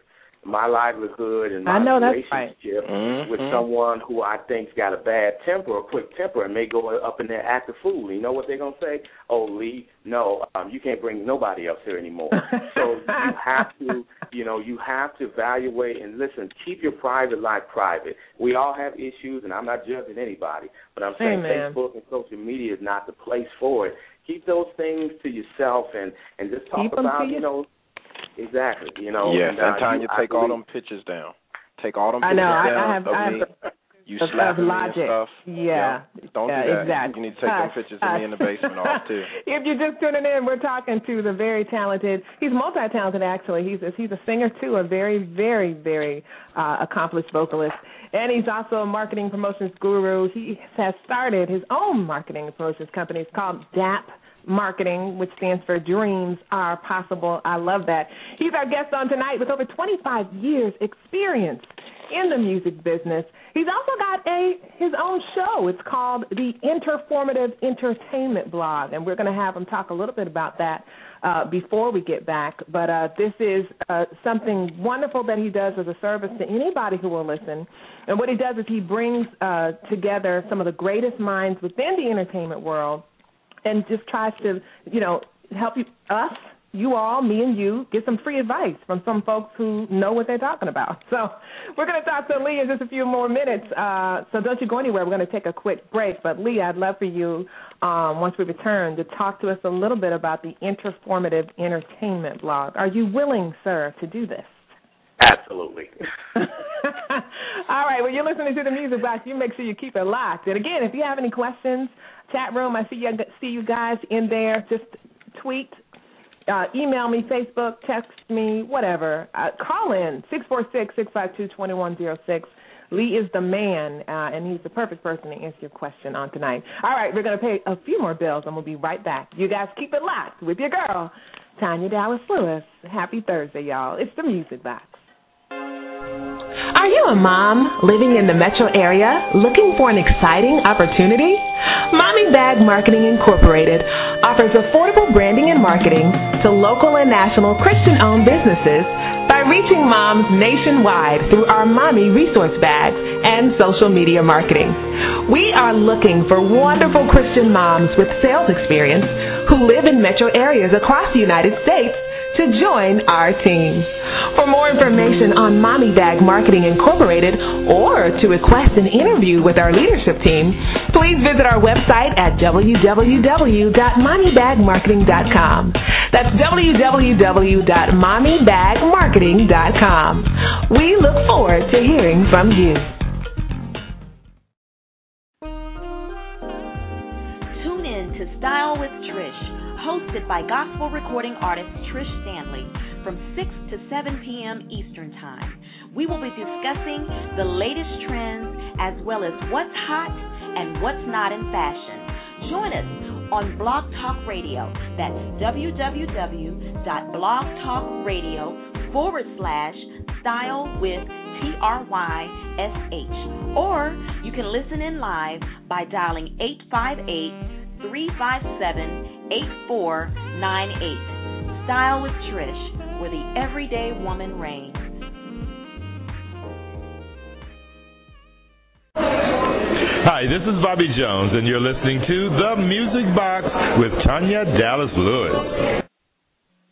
my livelihood and my I know that's right. relationship Mhm. with someone who I think's got a bad temper or quick temper and may go up in there act a fool. You know what they're gonna say? Oh, Lee, no, um, you can't bring nobody else here anymore. so you have to, you know, you have to evaluate and listen. Keep your private life private. We all have issues, and I'm not judging anybody, but I'm saying Amen. Facebook and social media is not the place for it. Keep those things to yourself and and just talk Keep 'em about, you you- know, exactly, you know. yes, and, and uh, Tanya, you- I take all them pictures down. Take all them I pictures know, I- I down have- of I have me. you Of- of slapping me and logic. stuff. Yeah. Don't yeah, do that. Exactly. You need to take them Hush, pictures of me in the basement off too. if you're just tuning in, we're talking to the very talented. He's multi-talented, actually. He's a, he's a singer too, a very, very, very uh, accomplished vocalist, and he's also a marketing promotions guru. He has started his own marketing promotions company. It's called DAP Marketing, which stands for Dreams Are Possible. I love that. He's our guest on tonight with over 25 years experience in the music business. He's also got a his own show. It's called the Interformative Entertainment Blog, and we're going to have him talk a little bit about that uh, before we get back. But uh, this is uh, something wonderful that he does as a service to anybody who will listen. And what he does is he brings uh, together some of the greatest minds within the entertainment world, and just tries to, you know, help you, us you all, me and you, get some free advice from some folks who know what they're talking about. So we're going to talk to Lee in just a few more minutes. Uh, so don't you go anywhere. We're going to take a quick break. But Lee, I'd love for you, um, once we return, to talk to us a little bit about the Interformative Entertainment blog. Are you willing, sir, to do this? Absolutely. All right. Well, you're listening to the music box. You make sure you keep it locked. And again, if you have any questions, chat room. I see you see you guys in there. Just tweet uh, email me, Facebook, text me, whatever. Uh, call in six four six six five two twenty one zero six. Lee is the man, uh, and he's the perfect person to answer your question on tonight. All right, we're going to pay a few more bills, and we'll be right back. You guys keep it locked with your girl, Tanya Dallas Lewis. Happy Thursday, y'all. It's the Music Box. Are you a mom living in the metro area looking for an exciting opportunity? Mommy Bag Marketing Incorporated offers affordable branding and marketing to local and national Christian owned businesses by reaching moms nationwide through our Mommy Resource Bags and social media marketing. We are looking for wonderful Christian moms with sales experience who live in metro areas across the United States to join our team. For more information on Mommy Bag Marketing Incorporated or to request an interview with our leadership team, please visit our website at www.mommybagmarketing.com. That's www.mommybagmarketing.com. We look forward to hearing from you. Tune in to Style with hosted by gospel recording artist Trysh Stanley from 6 to 7 p.m. Eastern Time. We will be discussing the latest trends as well as what's hot and what's not in fashion. Join us on Blog Talk Radio. That's www.blogtalkradio forward slash style with T R Y S H. Or you can listen in live by dialing 858 357 8498. Style with Trysh, where the everyday woman reigns. Hi, this is Bobby Jones, and you're listening to The Music Box with Tanya Dallas Lewis.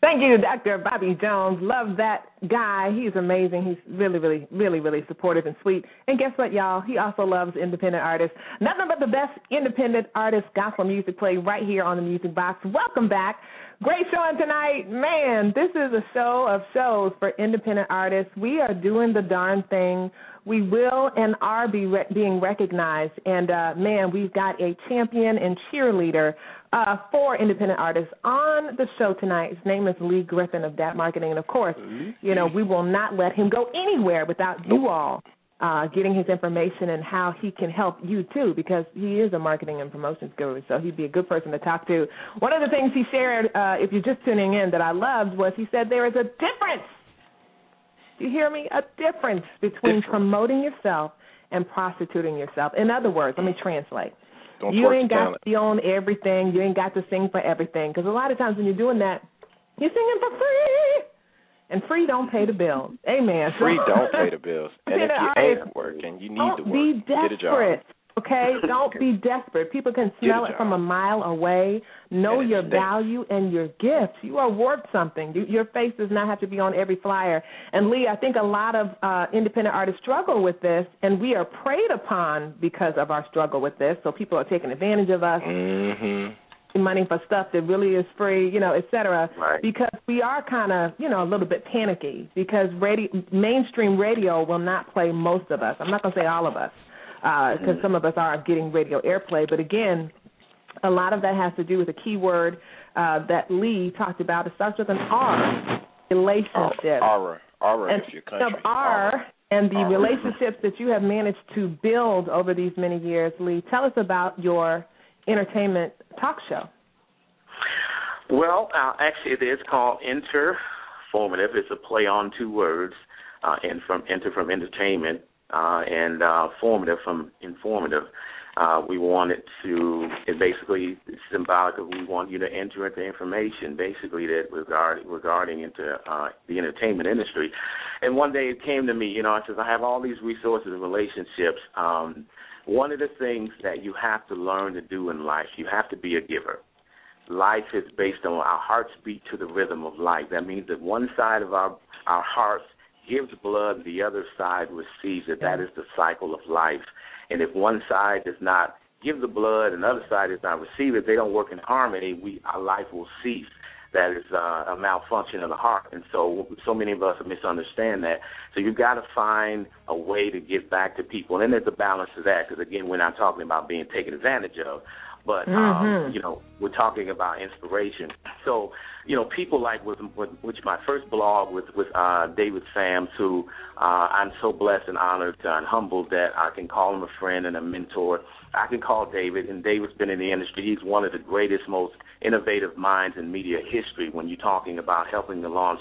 Thank you, Dr. Bobby Jones. Love that guy. He's amazing. He's really, really, really, really supportive and sweet. And guess what, y'all? He also loves independent artists. Nothing but the best independent artist gospel music play right here on the Music Box. Welcome back. Great showing tonight. Man, this is a show of shows for independent artists. We are doing the darn thing. We will and are be re- being recognized. And uh, man, we've got a champion and cheerleader uh, for independent artists on the show tonight. His name is Lee Griffin of DAP Marketing, and of course, you know we will not let him go anywhere without you all uh, getting his information and how he can help you too, because he is a marketing and promotions guru. So he'd be a good person to talk to. One of the things he shared, uh, if you're just tuning in, that I loved was he said there is a difference. Do you hear me? A difference between promoting yourself and prostituting yourself. In other words, let me translate. Don't you ain't got talent. to be on everything. You ain't got to sing for everything. Because a lot of times when you're doing that, you're singing for free, and free don't pay the bills. Amen. So- Free don't pay the bills. And if you ain't working, you need to work. be Get a job. Okay, don't be desperate. People can smell it from a mile away. Know your stinks. value and your gifts. You are worth something. You, your face does not have to be on every flyer. And Lee, I think a lot of uh, independent artists struggle with this, and we are preyed upon because of our struggle with this. So people are taking advantage of us. Mm-hmm. Money for stuff that really is free, you know, et cetera, Right. because we are kind of, you know, a little bit panicky because radio, mainstream radio will not play most of us. I'm not going to say all of us, because some of us are getting radio airplay. But again, a lot of that has to do with a keyword uh, that Lee talked about. It starts with an R, relationship. Aura, aura and if your country. of R and the relationships that you have managed to build over these many years, Lee, tell us about your entertainment talk show. Well, uh, actually, it is called formative. It's a play on two words, uh, and from enter from entertainment uh, and uh, formative from informative. Uh, we wanted to, it basically it's symbolic of we want you to enter into information, basically that regard, regarding into uh, the entertainment industry. And one day it came to me, you know, I says I have all these resources and relationships. Um, one of the things that you have to learn to do in life, you have to be a giver. Life is based on our hearts beat to the rhythm of life. That means that one side of our our hearts gives blood, the other side receives it. That is the cycle of life. And if one side does not give the blood and the other side does not receive it, they don't work in harmony. We our life will cease. That is uh, a malfunction of the heart, and so so many of us misunderstand that. So you've got to find a way to get back to people, and then there's a balance to that. Because again, we're not talking about being taken advantage of, but um, Mhm. you know we're talking about inspiration. So you know people like with, with which my first blog with with uh, David Sams, who uh, I'm so blessed and honored and humbled that I can call him a friend and a mentor. I can call David, and David's been in the industry. He's one of the greatest, most innovative minds in media history. When you're talking about helping to launch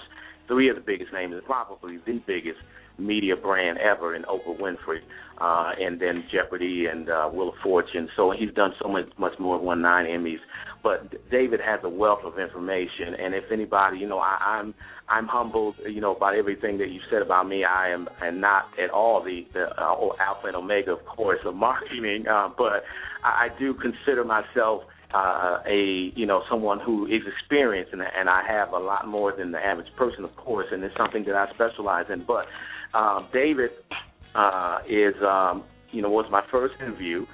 three of the biggest names, and probably the biggest media brand ever in Oprah Winfrey, uh, and then Jeopardy and uh, Wheel of Fortune. So he's done so much, much more, won nine Emmys. But David has a wealth of information, and if anybody, you know, I, I'm I'm humbled, you know, about everything that you said about me. I am and not at all the the uh, alpha and omega, of course, of marketing, uh, but I, I do consider myself uh, a you know someone who is experienced, and, and I have a lot more than the average person, of course, and it's something that I specialize in. But um, David uh, is um, you know was my first interview,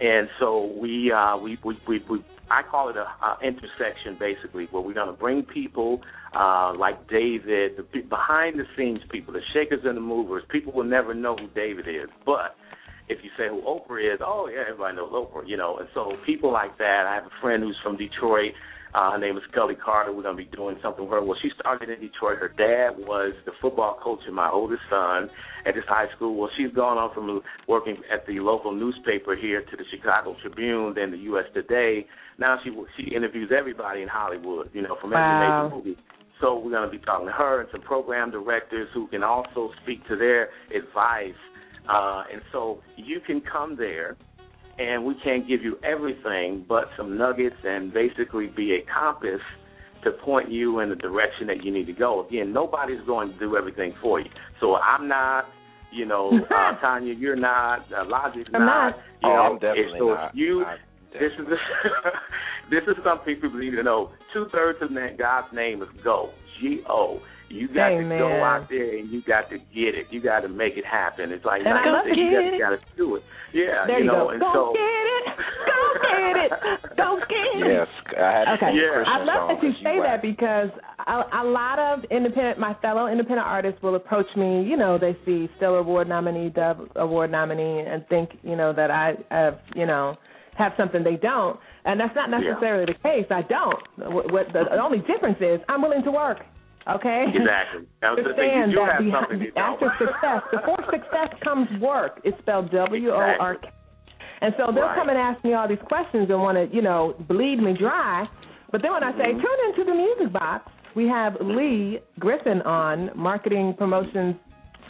and so we uh, we, we we we I call it a, a intersection basically, where we're going to bring people uh, like David, the behind the scenes people, the shakers and the movers. People will never know who David is, but if you say who Oprah is, oh yeah, everybody knows Oprah, you know. And so people like that. I have a friend who's from Detroit. Uh, her name is Kelly Carter. We're going to be doing something with her. Well, she started in Detroit. Her dad was the football coach of my oldest son at this high school. Well, she's gone on from working at the local newspaper here to the Chicago Tribune, then the U.S. Today. Now she she interviews everybody in Hollywood, you know, from every Wow. major movie. So we're going to be talking to her and some program directors who can also speak to their advice. Uh, and so you can come there, and we can't give you everything but some nuggets and basically be a compass to point you in the direction that you need to go. Again, nobody's going to do everything for you. So I'm not, you know, uh, Tanya, you're not, uh, Logic's I'm not. You Oh, know, I'm definitely so not. you I'm this is this is something people need to know. Two thirds of that God's name is go. G O. You got to go out there and you got to get it. You got to make it happen. It's like And like love said, you just got to do it. Yeah, There you, know, go. and Go so get it. Go get it. Go get it. Yes, I had to Okay. Yeah. I love that you say whack. that because a, a lot of independent, my fellow independent artists will approach me. You know, they see Stellar Award nominee, Dove Award nominee, and think, you know, that I have, you know, have something they don't, and that's not Yeah. necessarily the case. I don't. What, what the, the only difference is I'm willing to work. Okay. exactly. I was Understand saying, you that have behind, something you don't. after success, before success comes work. It's spelled W O R K. And so they'll Right. come and ask me all these questions and want to, you know, bleed me dry. But then when I say Mhm. tune into the music box, we have Lee Griffin on, marketing promotions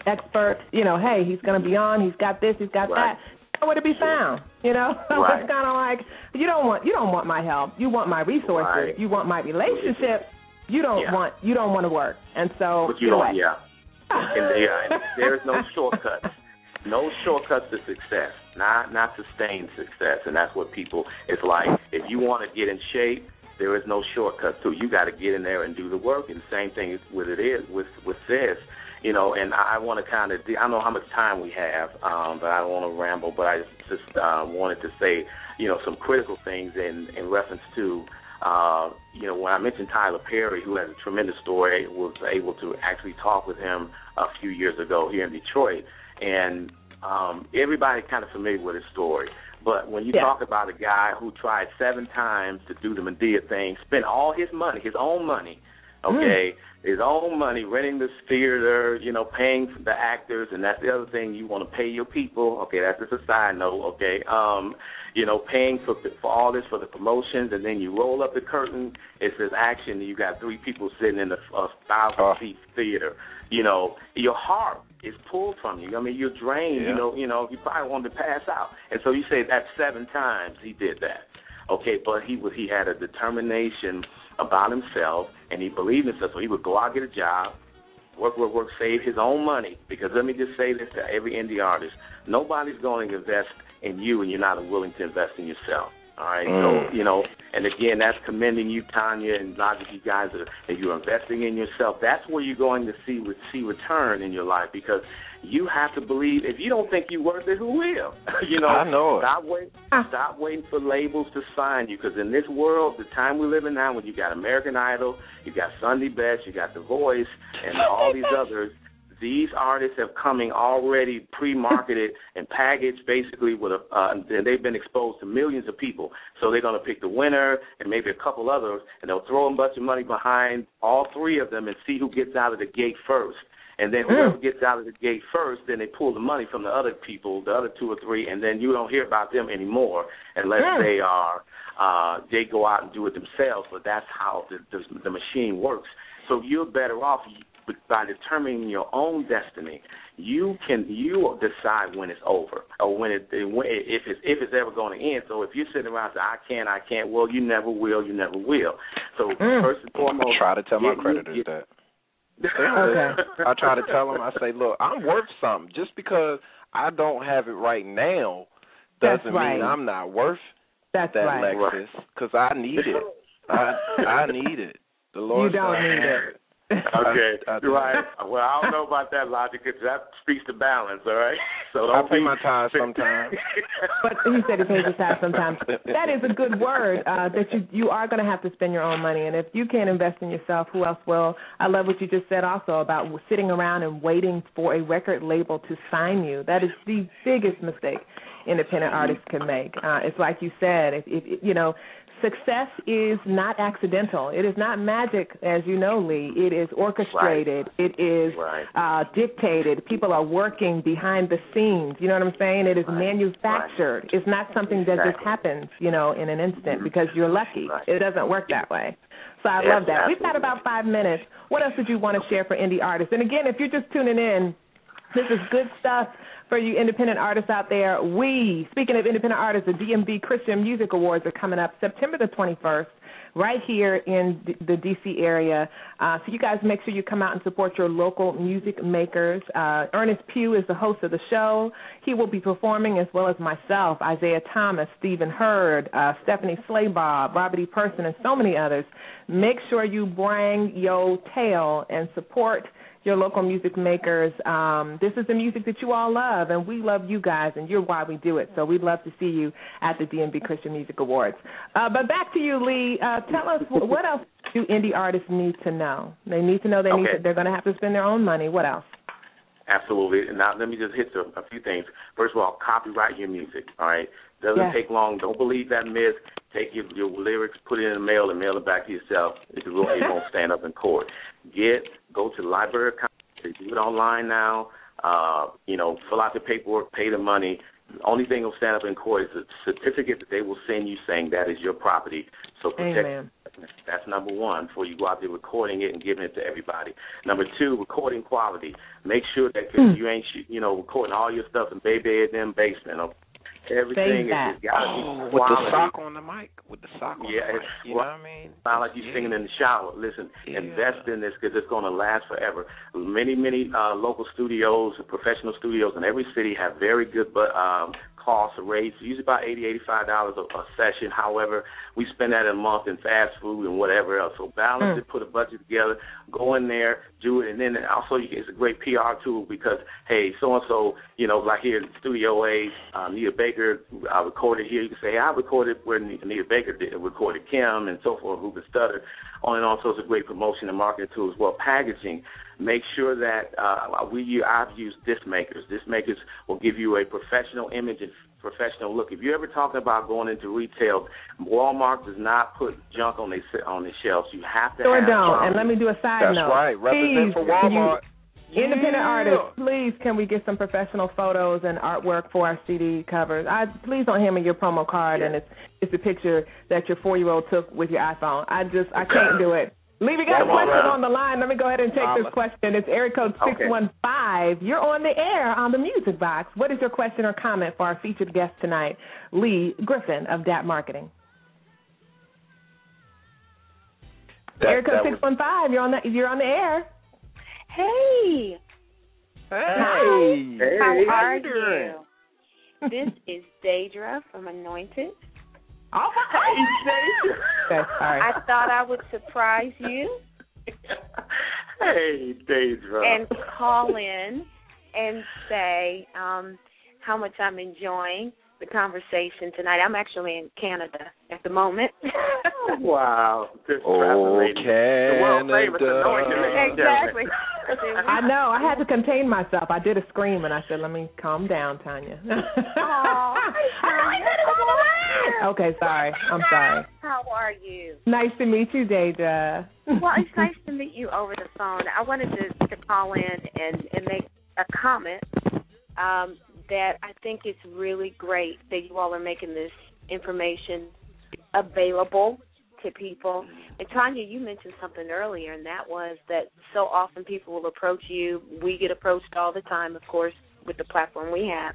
expert. You know, hey, he's going to be on. He's got this. He's got Right. that. Where to be found? You know, so Right. it's kind of like you don't want you don't want my help. You want my resources. Right. You want my relationship. You don't Yeah. want you don't want to work. And so But you don't, away. yeah. And, yeah, and there's no shortcuts. No shortcuts to success. Not not sustained success, and that's what people. It's like if you want to get in shape, there is no shortcuts to it. You got to get in there and do the work. And same thing is with it is with with this. You know, and I want to kind of. I don't know how much time we have, um, but I don't want to ramble. But I just, just uh, wanted to say, you know, some critical things in in reference to uh, you know, when I mentioned Tyler Perry, who has a tremendous story, was able to actually talk with him a few years ago here in Detroit, and um, everybody kind of familiar with his story. But when you Yeah. talk about a guy who tried seven times to do the Madea thing, spent all his money, his own money, Okay, mm. his own money, renting this theater, you know, paying for the actors, and that's the other thing. You want to pay your people. Okay, that's just a side note. Okay, um, you know, paying for for all this for the promotions, and then you roll up the curtain. It says action, and you got three people sitting in a, a thousand uh, seat uh. theater. You know, your heart is pulled from you. I mean, you're drained. Yeah. You know, you know, you probably wanted to pass out, and so you say that seven times he did that. Okay, but he was he had a determination about himself, and he believed in himself. So he would go out get a job, work, work, work, save his own money. Because let me just say this to every indie artist: nobody's going to invest in you, and you're not willing to invest in yourself. All right, Mm. so you know, and again, that's commending you, Tanya, and of you guys that, that you're investing in yourself. That's where you're going to see see return in your life because you have to believe. If you don't think you're worth it, who will? you know, I know it. Stop waiting. Stop waiting for labels to sign you because in this world, the time we live in now, when you got American Idol, you got Sunday Best, you got The Voice, and all these others. These artists have coming already pre-marketed and packaged, basically with a, uh, and they've been exposed to millions of people. So they're going to pick the winner and maybe a couple others, and they'll throw a bunch of money behind all three of them and see who gets out of the gate first. And then whoever gets out of the gate first, then they pull the money from the other people, the other two or three, and then you don't hear about them anymore unless Mm. they are uh they go out and do it themselves. But that's how the the, the machine works. So you're better off by determining your own destiny. You can you decide when it's over or when it when, if it's if it's ever going to end. So if you're sitting around saying I can't, I can't, well you never will, you never will. So first and foremost, I try to tell my get- creditors get- that. I try to tell them. I say, look, I'm worth something. Just because I don't have it right now doesn't That's right. mean I'm not worth That's that right. Lexus because I need it. I I need it. The Lord You don't need it. Okay, I- I right. Well, I don't know about that logic because that speaks to balance. All right. So don't pay be- my tithes sometimes. But he said he pays his tax sometimes. That is a good word. Uh, that you you are going to have to spend your own money, and if you can't invest in yourself, who else will? I love what you just said also about sitting around and waiting for a record label to sign you. That is the biggest mistake independent artists can make. Uh, it's like you said, if, if you know. Success is not accidental. It is not magic, as you know, Lee. It is orchestrated. Right. It is uh, dictated. People are working behind the scenes. You know what I'm saying? It is manufactured. It's not something that just happens, you know, in an instant because you're lucky. It doesn't work that way. So I Yes, love that. We've got about five minutes. What else did you want to share for indie artists? And again, if you're just tuning in, this is good stuff for you independent artists out there. We, speaking of independent artists, the DMV Christian Music Awards are coming up September the 21st right here in the DC area. Uh, so you guys make sure you come out and support your local music makers. Uh, Ernest Pugh is the host of the show. He will be performing as well as myself, Isaiah Thomas, Stephen Hurd, uh, Stephanie Slaybaugh, Robert E. Person, and so many others. Make sure you bring your tail and support your local music makers. Um, this is the music that you all love, and we love you guys, and you're why we do it. So we'd love to see you at the DMV Christian Music Awards. Uh, but back to you, Lee. Uh, tell us what else do indie artists need to know? They need to know they need to, they're going to have to spend their own money. What else? Absolutely. And now let me just hit a, a few things. First of all, copyright your music. All right. Doesn't Yeah. take long. Don't believe that myth. Take your, your lyrics, put it in the mail, and mail it back to yourself. It won't, it won't stand up in court. Get go to the library. of Congress. Do it online now. Uh, you know, fill out the paperwork, pay the money. The only thing that will stand up in court is a certificate that they will send you saying that is your property. So protect Amen. that's number one before you go out there recording it and giving it to everybody. Number two, recording quality. Make sure that 'cause you ain't you know recording all your stuff in baby in them basement. Okay? Everything is that. just gotta be Oh, with the sock on the mic, with the sock on Yeah, the mic. it's- You know what I mean? Sound like you singing in the shower. Listen, invest in this because it's going to last forever. Many, many uh, local studios, professional studios in every city have very good but cost rates. Usually about eighty, eighty-five dollars a a session. However, we spend that a month in fast food and whatever else. So balance Mm. it, put a budget together, go in there, do it, and then also it's a great PR tool because hey, so and so, you know, like here in Studio A, um, Anita Baker uh, recorded here. You can say hey, I recorded where Anita Baker did recorded Kem and so forth, Ruben Studdard, on and on. So it's a great promotion and marketing tool as well. Packaging. Make sure that uh, we u- I've used disc makers. Disc makers will give you a professional image and professional look. If you're ever talking about going into retail, Walmart does not put junk on their on their shelves. You have to Sure have don't. some. And let me do a side That's note. right. Represent Please, for can you- Walmart. Independent Yeah. artists, please can we get some professional photos and artwork for our CD covers? I please don't hand me your promo card and it's it's a picture that your four year old took with your iPhone. I just I can't do it. Lee, we got a Come on, question man. on the line. Let me go ahead and take this question. It's area code Okay. six one five. You're on the air on the music box. What is your question or comment for our featured guest tonight, Lee Griffin of DAP Marketing? That- area code that six was- You're on the you're on the air. Hey, Hey. Hey, how how are you you? This is Da'dra from Anointed. Oh Okay, sorry. I thought I would surprise you hey, Da'dra. and call in and say um, how much I'm enjoying the conversation tonight. I'm actually in Canada at the moment. wow, this Oh, travel lady. The world famous Canada. exactly. I know. I had to contain myself. I did a scream and I said, "Let me calm down, Tanya." okay, sorry. I'm sorry. How are you? Nice to meet you, Deja. Well, it's nice to meet you over the phone. I wanted to, to call in and, and make a comment um, that I think it's really great that you all are making this information available to people. And Tanya, you mentioned something earlier, and that was that so often people will approach you. We get approached all the time, of course, with the platform we have,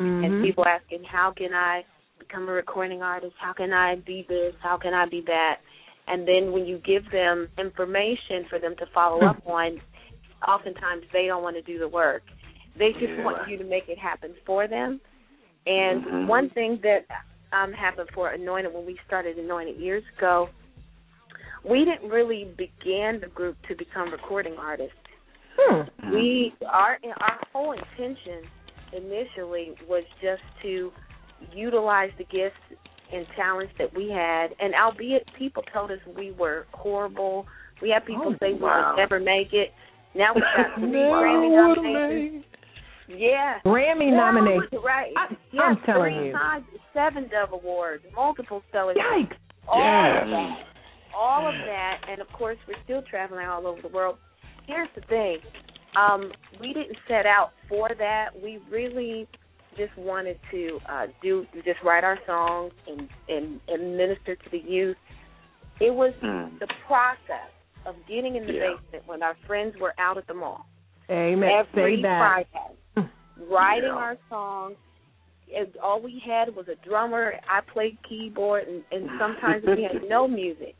Mm-hmm. and people asking, "How can I become a recording artist? How can I be this? How can I be that?" And then when you give them information for them to follow up on, oftentimes they don't want to do the work. They just Yeah. want you to make it happen for them. And Mhm. one thing that um, happened for Anointed when we started Anointed years ago, we didn't really begin the group to become recording artists. Hmm. We our our whole intention initially was just to utilize the gifts and talents that we had, and albeit people told us we were horrible, we had people Oh, say we would never make it. Now we got three Never Grammy would've nominations. Yeah. Grammy Yeah, nomination. Right. I- yeah, I'm telling three you. times, seven Dove Awards, multiple Stellar. Yikes. All Yes. of that. All of that, and of course, we're still traveling all over the world. Here's the thing: um, we didn't set out for that. We really just wanted to uh, do just write our songs and, and and minister to the youth. It was Mm. the process of getting in the Yeah. basement when our friends were out at the mall Amen. every Say that. Friday, writing Yeah. our songs. It, all we had was a drummer. I played keyboard, and, and sometimes we had no music.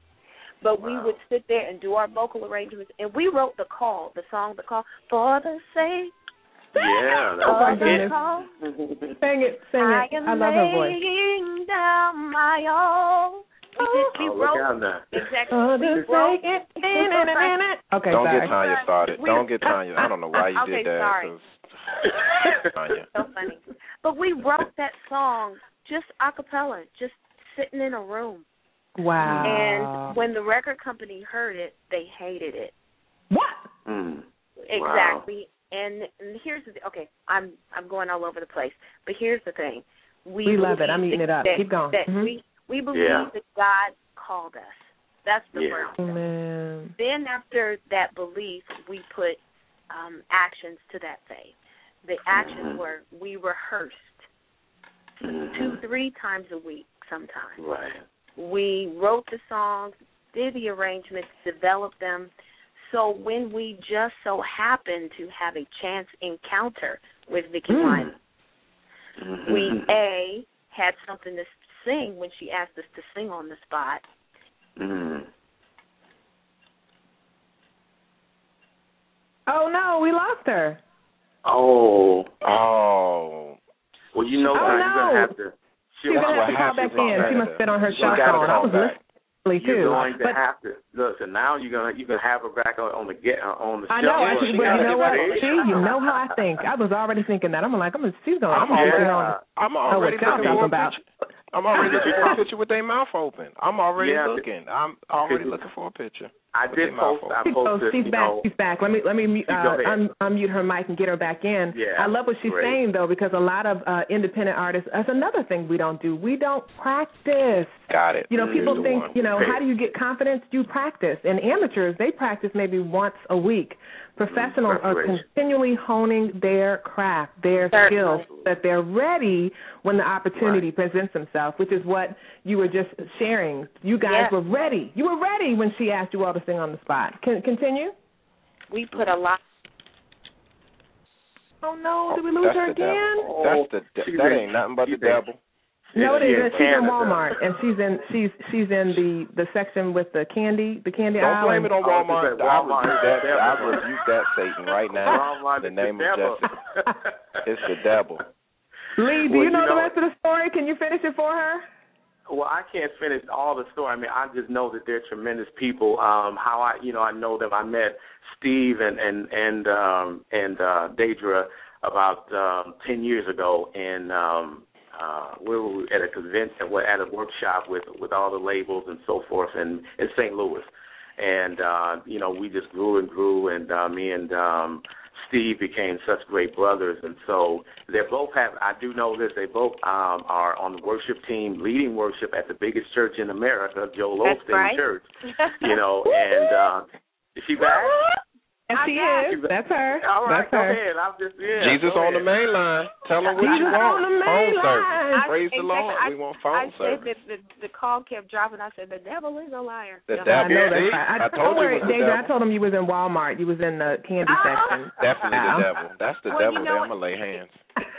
But we would sit there and do our vocal arrangements, and we wrote the call, the song, the call for the sake Yeah, my of the goodness. call. Sing it. Sing I it. am I love her voice. laying down my all. We just we Oh, look wrote out now. exactly. Oh, we just wrote it. Okay, Don't sorry. get Tanya started. We- Don't get Tanya. I don't know why you Okay, did that. sorry. 'Cause- Tanya. so funny. But we wrote that song just a cappella, just sitting in a room. Wow. And when the record company heard it, they hated it. what? Mm. Exactly. And, and here's the okay. I'm I'm going all over the place, but here's the thing. We, We love it. I'm eating it up. That, Keep going. That Mhm. we we believe Yeah. that God called us. That's the Yeah. first. step. Man. Then after that belief, we put um, actions to that faith. The actions were we rehearsed Mhm. two, three times a week sometimes. Right. We wrote the songs, did the arrangements, developed them. So when we just so happened to have a chance encounter with Vicki Mm. Lyman, Mhm. we A had something to sing when she asked us to sing on the spot. Mm. Oh no, we lost her. Oh. Oh. Well, you know, Oh, Tanya, you're gonna have to. She's gonna have to call back in. She must have been on her She cell phone. I was back. listening You're too. going to But have to listen. Now you're gonna you can have her back on, on the get on the show. I know. I She should, but you know what? ready. See, you know how I think. I was already thinking that. I'm like, I'm gonna, she's gonna, I'm gonna Yeah. on. I'm know already what y'all talking about. Picture. I'm already looking for a picture with their mouth open. I'm already Yeah, looking. I'm already looking for a picture. I with did post. I open. Oh, posted. she's you back. know, She's back. Let me let me uh, un- unmute her mic and get her back in. Yeah, I love what she's great. saying though, because a lot of uh, independent artists. That's another thing we don't do. We don't practice. Got it. You know, Here's people think, one. you know, how do you get confidence? You practice. And amateurs, they practice maybe once a week. Professionals are continually honing their craft, their Certainly. skills, that they're ready when the opportunity presents themselves, which is what you were just sharing. You guys Yes. were ready. You were ready when she asked you all to sing on the spot. Can continue? We put a lot. Oh no, did we lose That's her the devil. again? That's the de- She's that ain't nothing but the she's devil. No, it She's isn't. in She's in Walmart, and she's in she's she's in the the section with the candy, the candy Don't aisle. blame it on Oh, she's Walmart. I Walmart. rebuke that. Devil. I rebuke that Satan right now. Walmart In the name the of devil. justice. It's the devil. Lee, do Well, you know you the know- rest of the story? Can you finish it for her? Well, I can't finish all the story. I mean, I just know that they're tremendous people. Um, how I, you know, I know them. I met Steve and and and um, and uh, Da'dra about um, ten years ago, and um, uh, we were at a convention, well, at a workshop with with all the labels and so forth, in in St. Louis, and uh, you know, we just grew and grew, and uh, me and um, Steve became such great brothers, and so they both have. I do know this. They both um, are on the worship team, leading worship at the biggest church in America, Joel That's Osteen right. Church. You know, and uh, is she back? Yes, she is. That's her. All right, That's go her. ahead. I'm just yeah. Jesus on the main line. Tell him what you want. on the main phone line. service. Praise the exactly. Lord. I- we want I phone said service. that the, the call kept dropping. I said the devil is a liar. The Yeah. devil. I know See? that's right. I, I told don't you worry, it was. I told him you was in Walmart. You was in the candy oh. section. Definitely the devil. That's the Well, devil. you know there. I'm gonna lay hands.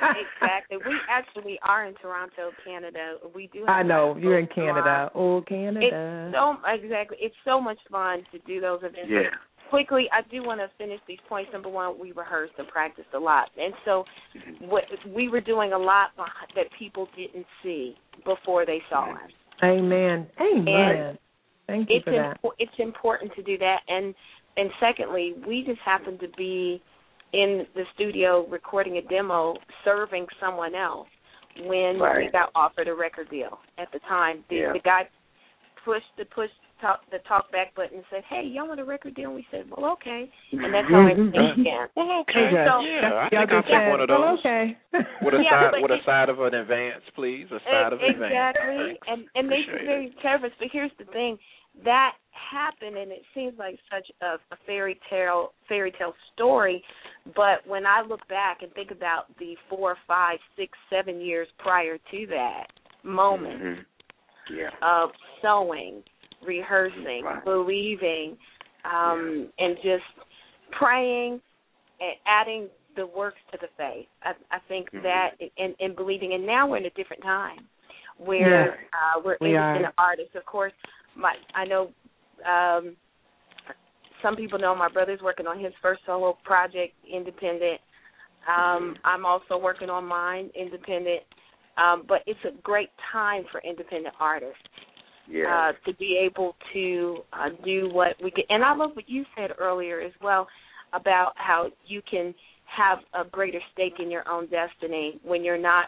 exactly. We actually are in Toronto, Canada. We do. I know you're in Toronto. Canada. Oh, It's Canada. so exactly. It's so much fun to do those events. Yeah. Quickly, I do want to finish these points. Number one, we rehearsed and practiced a lot, and so what we were doing a lot that people didn't see before they saw us. Amen. Amen. And Thank you it's for that. impo- it's important to do that, and and secondly, we just happened to be in the studio recording a demo, serving someone else when we got offered a record deal. At the time, the Yeah. the guy pushed the push talk the talk back button and said, "Hey, y'all want a record deal?" And we said, "Well, okay," and that's how it began. Well, okay. And so- yeah, I Y'all think I'll take one of "Well, those. okay. With a Yeah, side, but with a side of an advance, please. A side of an advance. exactly, and and they Appreciate were very nervous. But here's the thing, that happened, and it seems like such a, a fairy tale fairy tale story. But when I look back and think about the four, five, six, seven years prior to that moment Mhm. Yeah. of sewing, rehearsing, Right. believing, um, and just praying and adding the works to the faith. I, I think Mhm. that and, and believing. And now we're in a different time where Yes, uh, we're we are. independent artists. Of course, my I know um, some people know my brother's working on his first solo project, independent. Um, I'm also working on mine, independent. Um, but it's a great time for independent artists Yeah. uh, to be able to uh, do what we can. And I love what you said earlier as well about how you can have a greater stake in your own destiny when you're not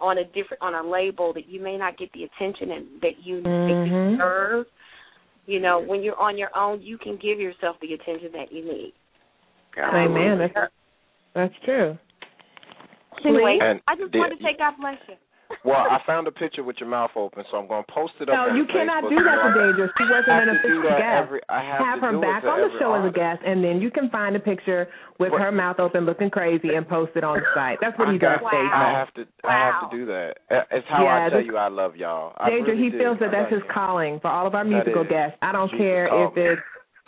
on a different on a label that you may not get the attention and that you, that you deserve. You know, when you're on your own, you can give yourself the attention that you need. Amen. That's that's true. Anyway, And I just the- want to say God bless you. Well, I found a picture with your mouth open, so I'm going to post it up. No, on you cannot Facebook. do that to Da'dra. She wasn't have an to do official that guest. every- I have to her do back to on the every show as a guest, and then you can find a picture with What- her mouth open, looking crazy, and post it on the site. That's what I he does, got- Da'dra. I have to. I have to do that. Uh, It's how Yeah, I tell you I love y'all. I Da'dra, really he do. feels that that's his calling for all of our musical guests. I don't Jesus care if it's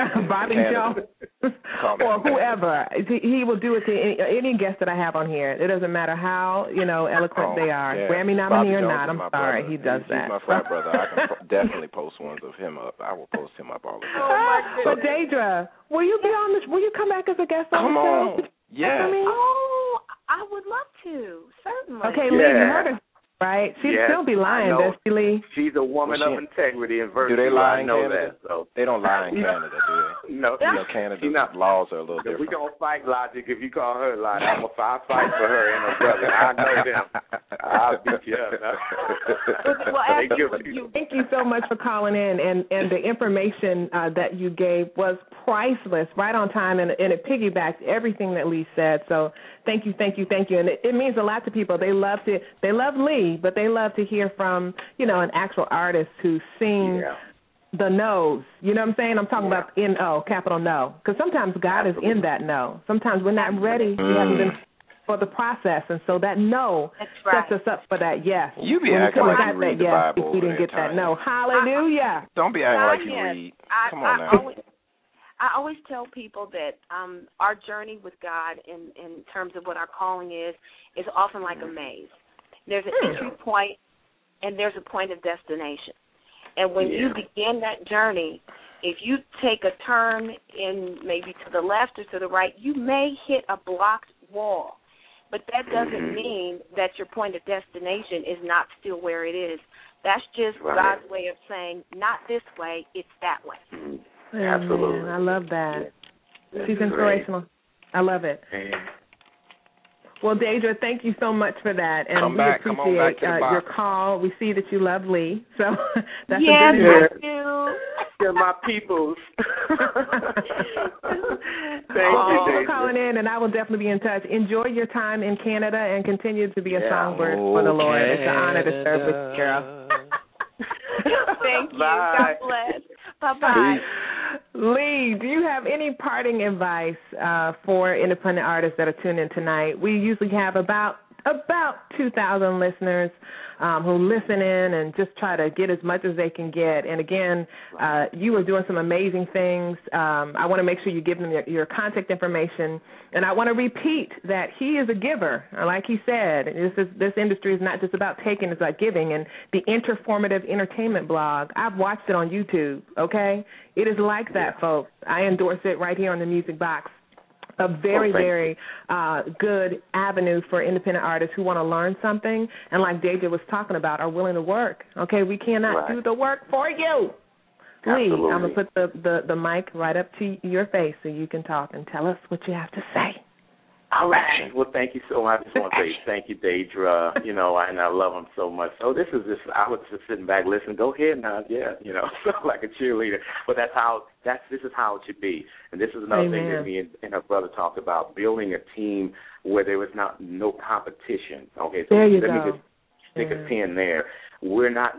Bobby Canada. Jones or whoever. He, he will do it to any, any guest that I have on here. It doesn't matter how you know eloquent Oh, they are, yeah. Grammy Bobby nominee or Jones not. I'm sorry, brother. he does he's, that. He's my frat brother. I can po- definitely post ones of him up. I will post him up all the time. Oh, but Da'dra, will you be on this? Will you come back as a guest on Come the on. show? Yes. Oh, I would love to. Certainly. Okay, Lee, you Yeah. heard her, right? She'd Yes, still be lying, I know. does she, Lee? She's a woman Well, she- of integrity and virtue. Do they lie I in know Canada? that. So They don't lie in Canada, do they? no, You know, Canada's not- laws are a little we different. gonna fight logic if you call her logic. I'm gonna fight fight for her and her brother. I know them. I'll beat you up. Well, Thank you. absolutely. Thank you so much for calling in, and and the information uh, that you gave was priceless, right on time, and, and it piggybacked everything that Lee said. So thank you, thank you, thank you, and it, it means a lot to people. They love to they love Lee, but they love to hear from you know an actual artist who sings. The no's, you know what I'm saying? I'm talking about N O, capital no, because sometimes God is in that no. Sometimes we're not ready. We haven't been mm. for the process, and so that no right. sets us up for that yes. You be When we acting couldn't like you read that the yes Bible if we didn't get there, that no. Hallelujah. Don't be acting like you ah, read. I, Come I on now. Always, I always tell people that um our journey with God in in terms of what our calling is is often like a mm-hmm. maze. There's an hmm. entry point and there's a point of destination. And when you begin that journey, if you take a turn in maybe to the left or to the right, you may hit a blocked wall. But that doesn't mm-hmm. mean that your point of destination is not still where it is. That's just Right. God's way of saying, not this way, it's that way. Mm-hmm. Absolutely. Amen. I love that. That's She's great. inspirational. I love it. And Well, Da'dra, thank you so much for that, and Come we back. Come on appreciate back to the uh, your call. We see that you love Lee, so that's yes, a Yeah. good I do. They're my peoples. Thank well, you, thank you for calling in, and I will definitely be in touch. Enjoy your time in Canada and continue to be a Yeah. songbird for the Lord. It's an honor to serve with you, girl. Thank you. Bye. God bless. Bye bye. Lee, do you have any parting advice uh, for independent artists that are tuned in tonight? We usually have about about 2,000 listeners um, who listen in and just try to get as much as they can get. And again, uh, you are doing some amazing things. Um, I want to make sure you give them your, your contact information, and I want to repeat that he is a giver. Like he said, this is this industry is not just about taking; it's about giving. And the Interformative Entertainment blog, I've watched it on YouTube. Okay, it is like that, folks. I endorse it right here on the Music Box a very, Oh, very uh, good avenue for independent artists who want to learn something and, like David was talking about, are willing to work. Okay, we cannot Right. do the work for you. Lee, I'm gonna put the, the the mic right up to your face so you can talk and tell us what you have to say. All right. Well, thank you so much. I just want to say thank you, Da'dra. You know, and I love them so much. So this is just I was just sitting back listening. Go ahead now, yeah. You know, like a cheerleader. But that's how that's this is how it should be. And this is another thing that me and, and her brother talked about building a team where there was not no competition. Okay, so There you let go. me just stick a pin there. We're not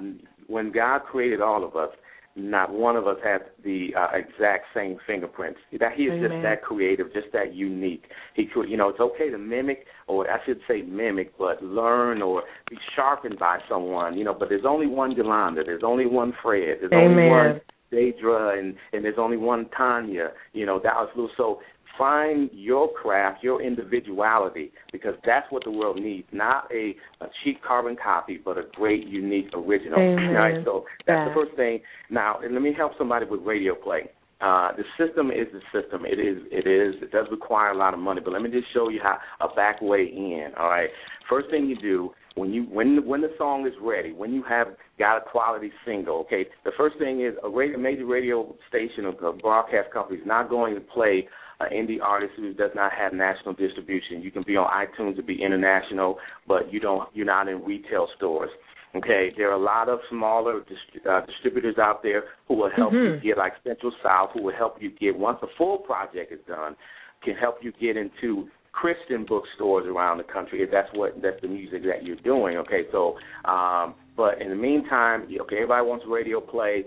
when God created all of us. Not one of us has the uh, exact same fingerprints. That he is Amen. just that creative, just that unique. He could, you know, it's okay to mimic, or I should say mimic, but learn or be sharpened by someone. You know, but there's only one Yolanda. There's only one Fred. There's only one Da'dra, and and there's only one Tanya. You know, Dallas Lewis. So find your craft, your individuality, because that's what the world needs. Not a, a cheap carbon copy, but a great, unique original. Amen. Right. So that's Yeah. the first thing. Now, let me help somebody with radio play. Uh, the system is the system. It is. It is. It does require a lot of money, but let me just show you how a back way in. All right. First thing you do when you when when the song is ready, when you have got a quality single. Okay. The first thing is a radio, major radio station or broadcast company is not going to play an indie artist who does not have national distribution. You can be on iTunes to be international, but you don't. You're not in retail stores. Okay, there are a lot of smaller dist- uh, distributors out there who will help you Mhm. get, like Central South, who will help you get once a full project is done, can help you get into Christian bookstores around the country if that's what that's the music that you're doing. Okay, so um, but in the meantime, okay, everybody wants radio play.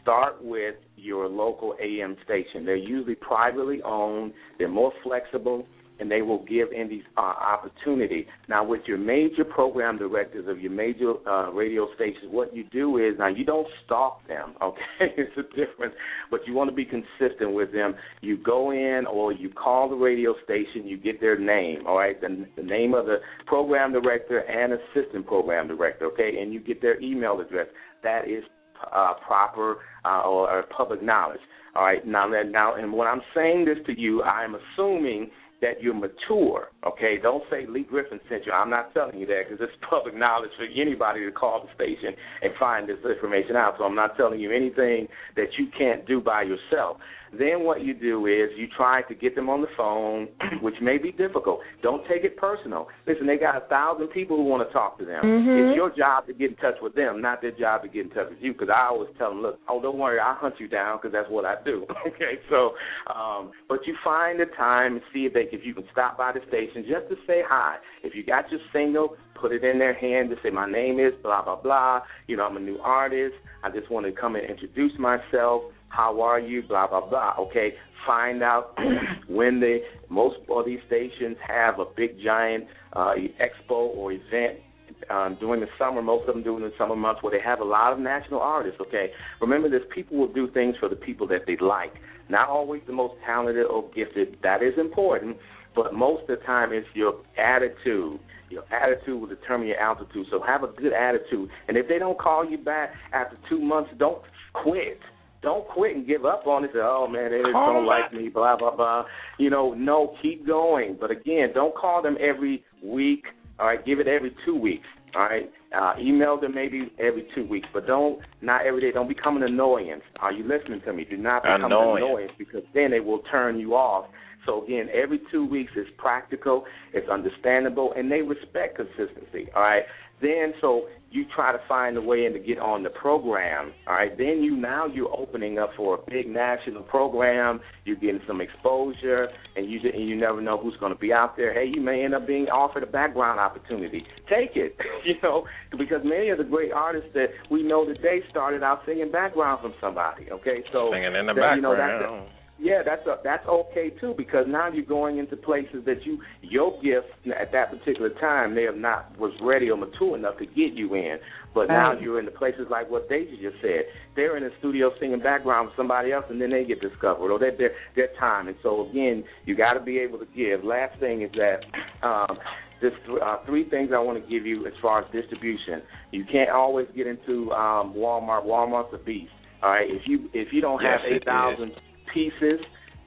Start with your local AM station. They're usually privately owned. They're more flexible, and they will give indies uh, opportunity. Now, with your major program directors of your major uh, radio stations, what you do is now you don't stalk them. Okay, it's a difference, but you want to be consistent with them. You go in or you call the radio station. You get their name. All right, the, the name of the program director and assistant program director. Okay, and you get their email address. That is uh, proper uh, or, or public knowledge. All right. Now, that- now, and when I'm saying this to you, I'm assuming that you're mature. Okay, don't say Lee Griffin sent you. I'm not telling you that because it's public knowledge for anybody to call the station and find this information out. So I'm not telling you anything that you can't do by yourself. Then what you do is you try to get them on the phone, which may be difficult. Don't take it personal. Listen, they got a thousand people who want to talk to them. Mhm. It's your job to get in touch with them, not their job to get in touch with you. Because I always tell them, look, oh, don't worry, I'll hunt you down because that's what I do. okay, so, um, but you find the time and see if they, if you can stop by the station just to say hi. If you got your single, put it in their hand to say my name is blah blah blah. You know, I'm a new artist. I just want to come and introduce myself. How are you? Blah blah blah. Okay, find out when they most of these stations have a big giant uh, expo or event um, during the summer. Most of them do in the summer months where they have a lot of national artists. Okay, remember this: people will do things for the people that they like. Not always the most talented or gifted. That is important, but most of the time it's your attitude. Your attitude will determine your altitude. So have a good attitude. And if they don't call you back after two months, don't quit. Don't quit and give up on it. Say, oh man, they just don't like me. Blah blah blah. You know, no, keep going. But again, don't call them every week. All right, give it every two weeks. All right, uh, email them maybe every two weeks, but don't not every day. Don't become an annoyance. Are you listening to me? Do not become Annoyance. an annoyance because then they will turn you off. So again, every two weeks is practical, it's understandable, and they respect consistency. All right. Then so you try to find a way in to get on the program. All right. Then you now you're opening up for a big national program. You're getting some exposure, and you and you never know who's going to be out there. Hey, you may end up being offered a background opportunity. Take it, you know, because many of the great artists that we know today started out singing background from somebody. Okay, so Singing in the that, you know, background. Yeah, that's a, that's okay too because now you're going into places that you your gift at that particular time they have not was ready or mature enough to get you in. But now you're in the places like what Da'dra just said. They're in the studio singing background with somebody else, and then they get discovered or they're their their time. And so again, you got to be able to give. Last thing is that. Um, there's th- uh, three things I want to give you as far as distribution. You can't always get into um, Walmart. Walmart's a beast. All right, if you if you don't have it eight thousand pieces,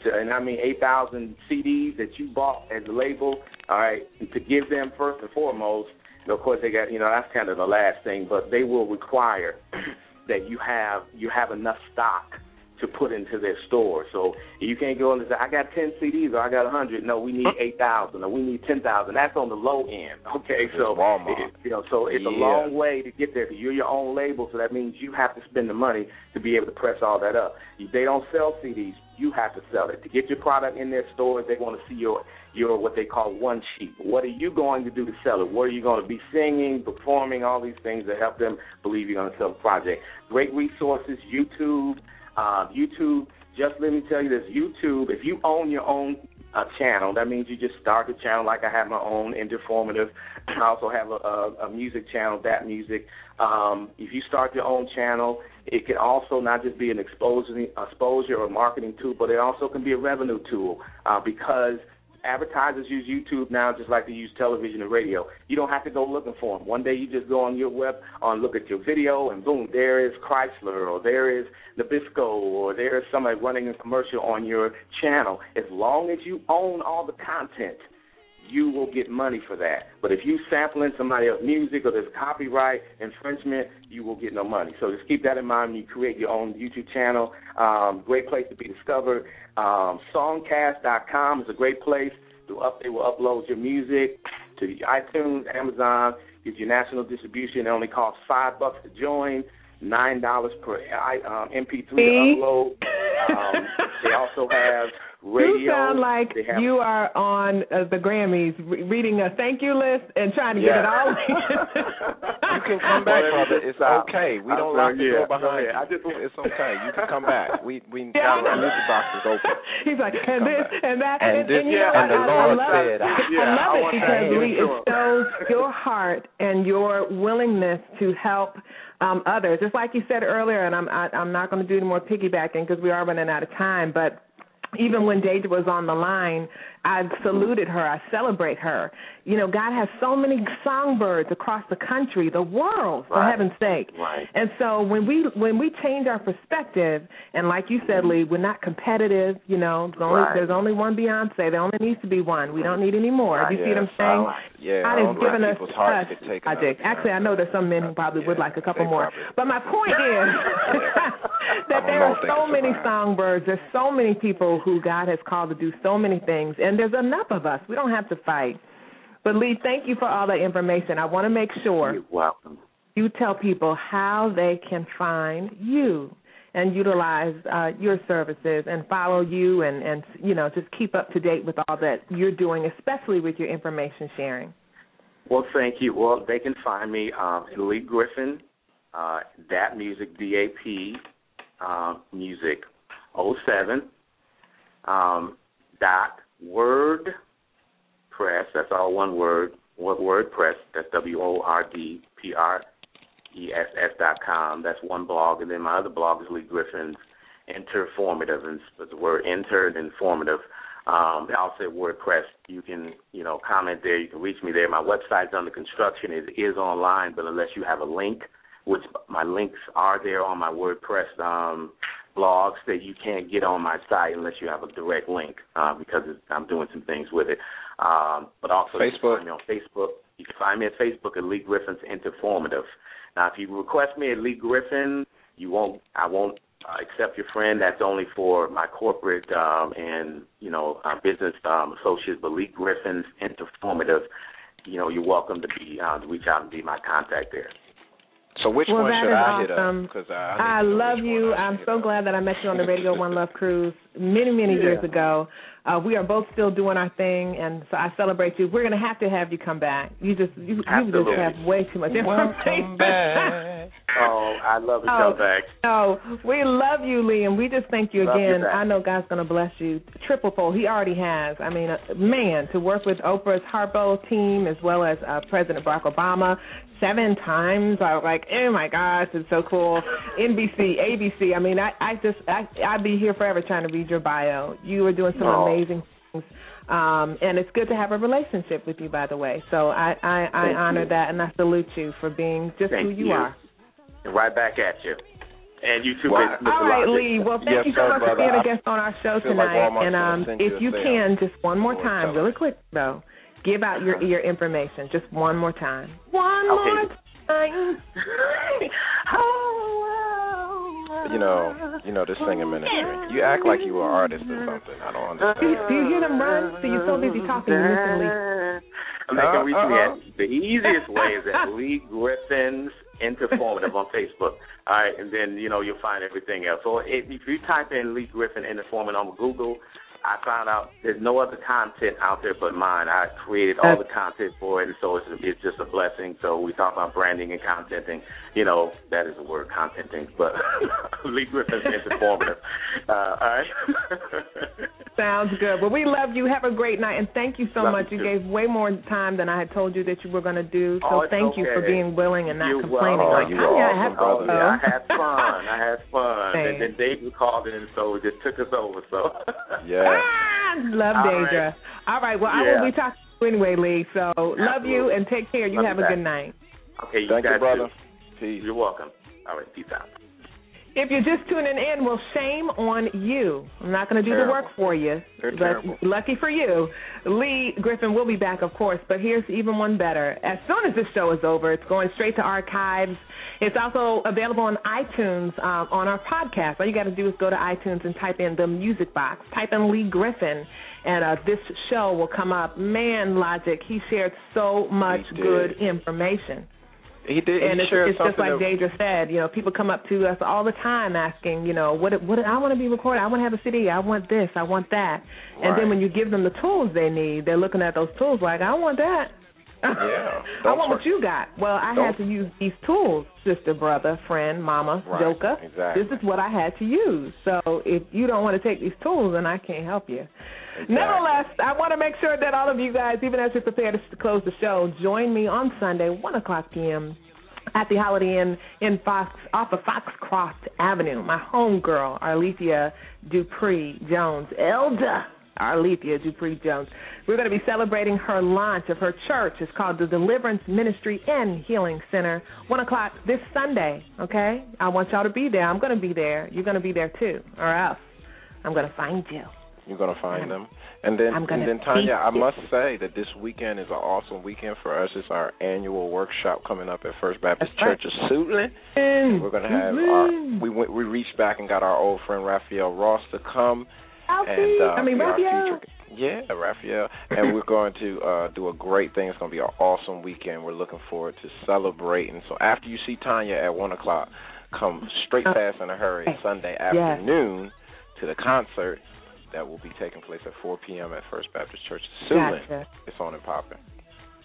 to, and I mean eight thousand CDs that you bought as a label, all right, to give them first and foremost. And of course, they got you know that's kind of the last thing, but they will require that you have you have enough stock to put into their store. So you can't go in and say, I got 10 CDs or I got 100. No, we need 8,000 or we need 10,000. That's on the low end. Okay, so Walmart. it- you know, so it's a long way to get there. You're your own label, so that means you have to spend the money to be able to press all that up. They don't sell CDs. You have to sell it to get your product in their stores. They want to see your your what they call one sheet. What are you going to do to sell it? What are you going to be singing, performing, all these things that help them believe you're going to sell the project. Great resources, YouTube, uh, YouTube. Just let me tell you this: YouTube. If you own your own uh, channel, that means you just start the channel like I have my own Interformative. I also have a, a, a music channel, that music. Um, if you start your own channel, it can also not just be an exposure, exposure or marketing tool, but it also can be a revenue tool uh, because advertisers use YouTube now just like they use television and radio. You don't have to go looking for them. One day you just go on your web, on look at your video, and boom, there is Chrysler, or there is Nabisco, or there is somebody running a commercial on your channel. As long as you own all the content, you will get money for that. But if you sampling somebody else's music or there's copyright infringement, you will get no money. So just keep that in mind when you create your own YouTube channel. Um, great place to be discovered. Um, songcast.com is a great place. To up, they will upload your music to iTunes, Amazon, gives your national distribution. It only costs five bucks to join, nine dollars per I- um, MP3 to upload. Um, they also have radio. You sound like have- you are on uh, the Grammys re- reading a thank you list and trying to get it all. In. You can come back, brother. It's okay. We I'm don't sorry, lock the yeah. door Go behind ahead. I you. just It's okay. You can come back. We we Yeah. our music box is open. He's like, and Come this back. and that, And and, this- and you know, and I, the I, Lord I love said, it. I- I Yeah, love I it because that Lee, it shows your heart and your willingness to help um, others. Just like you said earlier, and I'm I, I'm not going to do any more piggybacking because we are running out of time, but even when Da'dra was on the line, I saluted her. I celebrate her. You know, God has so many songbirds across the country, the world, for Right. heaven's sake. Right. And so when we when we change our perspective, and like you said, Lee, we're not competitive. You know, there's only, Right. there's only one Beyonce. There only needs to be one. We don't need any more. Right, you see yeah, what I'm saying? like- yeah, God has given us us. I did. Actually, I know there's some men who probably would like a couple more. But my point is that there are so many songbirds. There's so many people who God has called to do so many things, and there's enough of us. We don't have to fight. But Lee, thank you for all that information. I want to make sure You're welcome. you tell people how they can find you and utilize uh, your services and follow you and, and you know just keep up to date with all that you're doing, especially with your information sharing. Well, thank you. Well, they can find me um, in Lee Griffin, uh, that music, D A P uh, music, 07, um, dot word press. That's all one word. What word press? That's W O R D P R E S S dot com. That's one blog, and then my other blog is Lee Griffin's Interformative, and the word inter and informative. Um, also at WordPress, you can you know comment there. You can reach me there. My website's under construction. It is online, but unless you have a link, which my links are there on my WordPress um, blogs that you can't get on my site unless you have a direct link uh, because it's, I'm doing some things with it. Um, but also you can Facebook. find me on Facebook. You can find me at Facebook at Lee Griffin's Interformative. Now, if you request me at Lee Griffin, you won't. I won't uh, accept your friend. That's only for my corporate um, and you know uh, business um, associates. But Lee Griffin's Interformative, you know, you're welcome to be uh, to reach out and be my contact there. So which well, one should I hit up? Because I, I, I need to know love you. I I'm should so glad that I met you on the Radio One Love Cruise many, many Yeah. years ago. Uh, we are both still doing our thing, and so I celebrate you. We're going to have to have you come back. You just you, you just have way too much information. Oh, I love to Oh, come back. No, we love you, Liam. we just thank you Love again. back. I know God's going to bless you triple fold. He already has. I mean, uh, man, to work with Oprah's Harpo team as well as uh, President Barack Obama seven times. I was like, oh my gosh, it's so cool. NBC, ABC. I mean, I, I just, I, I'd be here forever trying to read your bio. You are doing some Oh. amazing things. Um, and it's good to have a relationship with you, by the way. So I, I, I Thank honor you. that, and I salute you for being just Thank who you, you. are. And right back at you. And you too, Well, Mr. All right, Lee. Well, thank Yes, you so sir, much for being a guest on our show feel like tonight. And um, send you if you can, just one more time, really quick though, give out your your information, just one more time. One Okay. more time. You know, you know this singing ministry. You act like you were an artist or something. I don't Do you, understand. do you hear them run? So you're so busy talking, you listen, Lee. And they can reach me Uh, at the easiest way is at Lee Griffin's Interformative on Facebook. All right, and then you know you'll find everything else. So if, if you type in Lee Griffin Interformative on Google, I found out there's no other content out there but mine. I created all the content for it, and so it's it's just a blessing. So we talk about branding and contenting. You know that is a word, contenting, but Lee Griffin's Interformative. Uh, all right. Sounds good. Well, we love you. Have a great night, and thank you so Love much. you You too. gave way more time than I had told you that you were going to do. So Oh, it's thank you for being willing and not You're complaining. welcome. Like, You "Oh, were yeah, I awesome, have to brother. Oh, go." yeah, I had fun. I had fun. Thanks. And then David called in, so it just took us over. So Yeah. Love All Da'dra. right. All right. Well, I will be talking to you anyway, Lee. So love you and take care. You Love have you a back. good night. okay, you Thank you, brother. too. Peace. You're welcome. All right, peace out. If you're just tuning in, well, shame on you. I'm not going to do Terrible. the work for you. They're but terrible. lucky for you, Lee Griffin will be back, of course. But here's even one better. As soon as this show is over, it's going straight to archives. It's also available on iTunes um, on our podcast. All you got to do is go to iTunes and type in the music box. Type in Lee Griffin, and uh, this show will come up. Man, Logic, he shared so much good information. He did. And he it's, it's just like Da'dra said, you know, people come up to us all the time asking, you know, what what I want to be recorded, I want to have a CD, I want this, I want that, and Right. then when you give them the tools they need, they're looking at those tools like, I want that. Yeah. I want what you got. Well, I Don't- had to use these tools, sister, brother, friend, mama, Right, joker. exactly. This is what I had to use. So if you don't want to take these tools, then I can't help you. Exactly. Nevertheless, I want to make sure that all of you guys, even as we prepare to close the show, join me on Sunday, 1 o'clock p.m. at the Holiday Inn in Fox, off of Foxcroft Avenue. My homegirl, Arlethea Dupree Jones, Elda, Alethea Dupree Jones. We're going to be celebrating her launch of her church. It's called the Deliverance Ministry and Healing Center. One o'clock this Sunday. Okay, I want y'all to be there. I'm going to be there. You're going to be there too, or else I'm going to find you. You're gonna find them, and then and then Tanya, I must say that this weekend is an awesome weekend for us. It's our annual workshop coming up at First Baptist That's right. Church of Suitland. We're gonna have our we went we reached back and got our old friend Raphael Ross to come and uh, I mean, Raphael. feature- yeah, Raphael, and we're going to uh do a great thing. It's going to be an awesome weekend. We're looking forward to celebrating. So after you see Tanya at one o'clock, come straight fast in a hurry Sunday Uh, Yes. afternoon to the concert that will be taking place at 4 p.m. at First Baptist Church of Suitland. Gotcha. It's on and popping.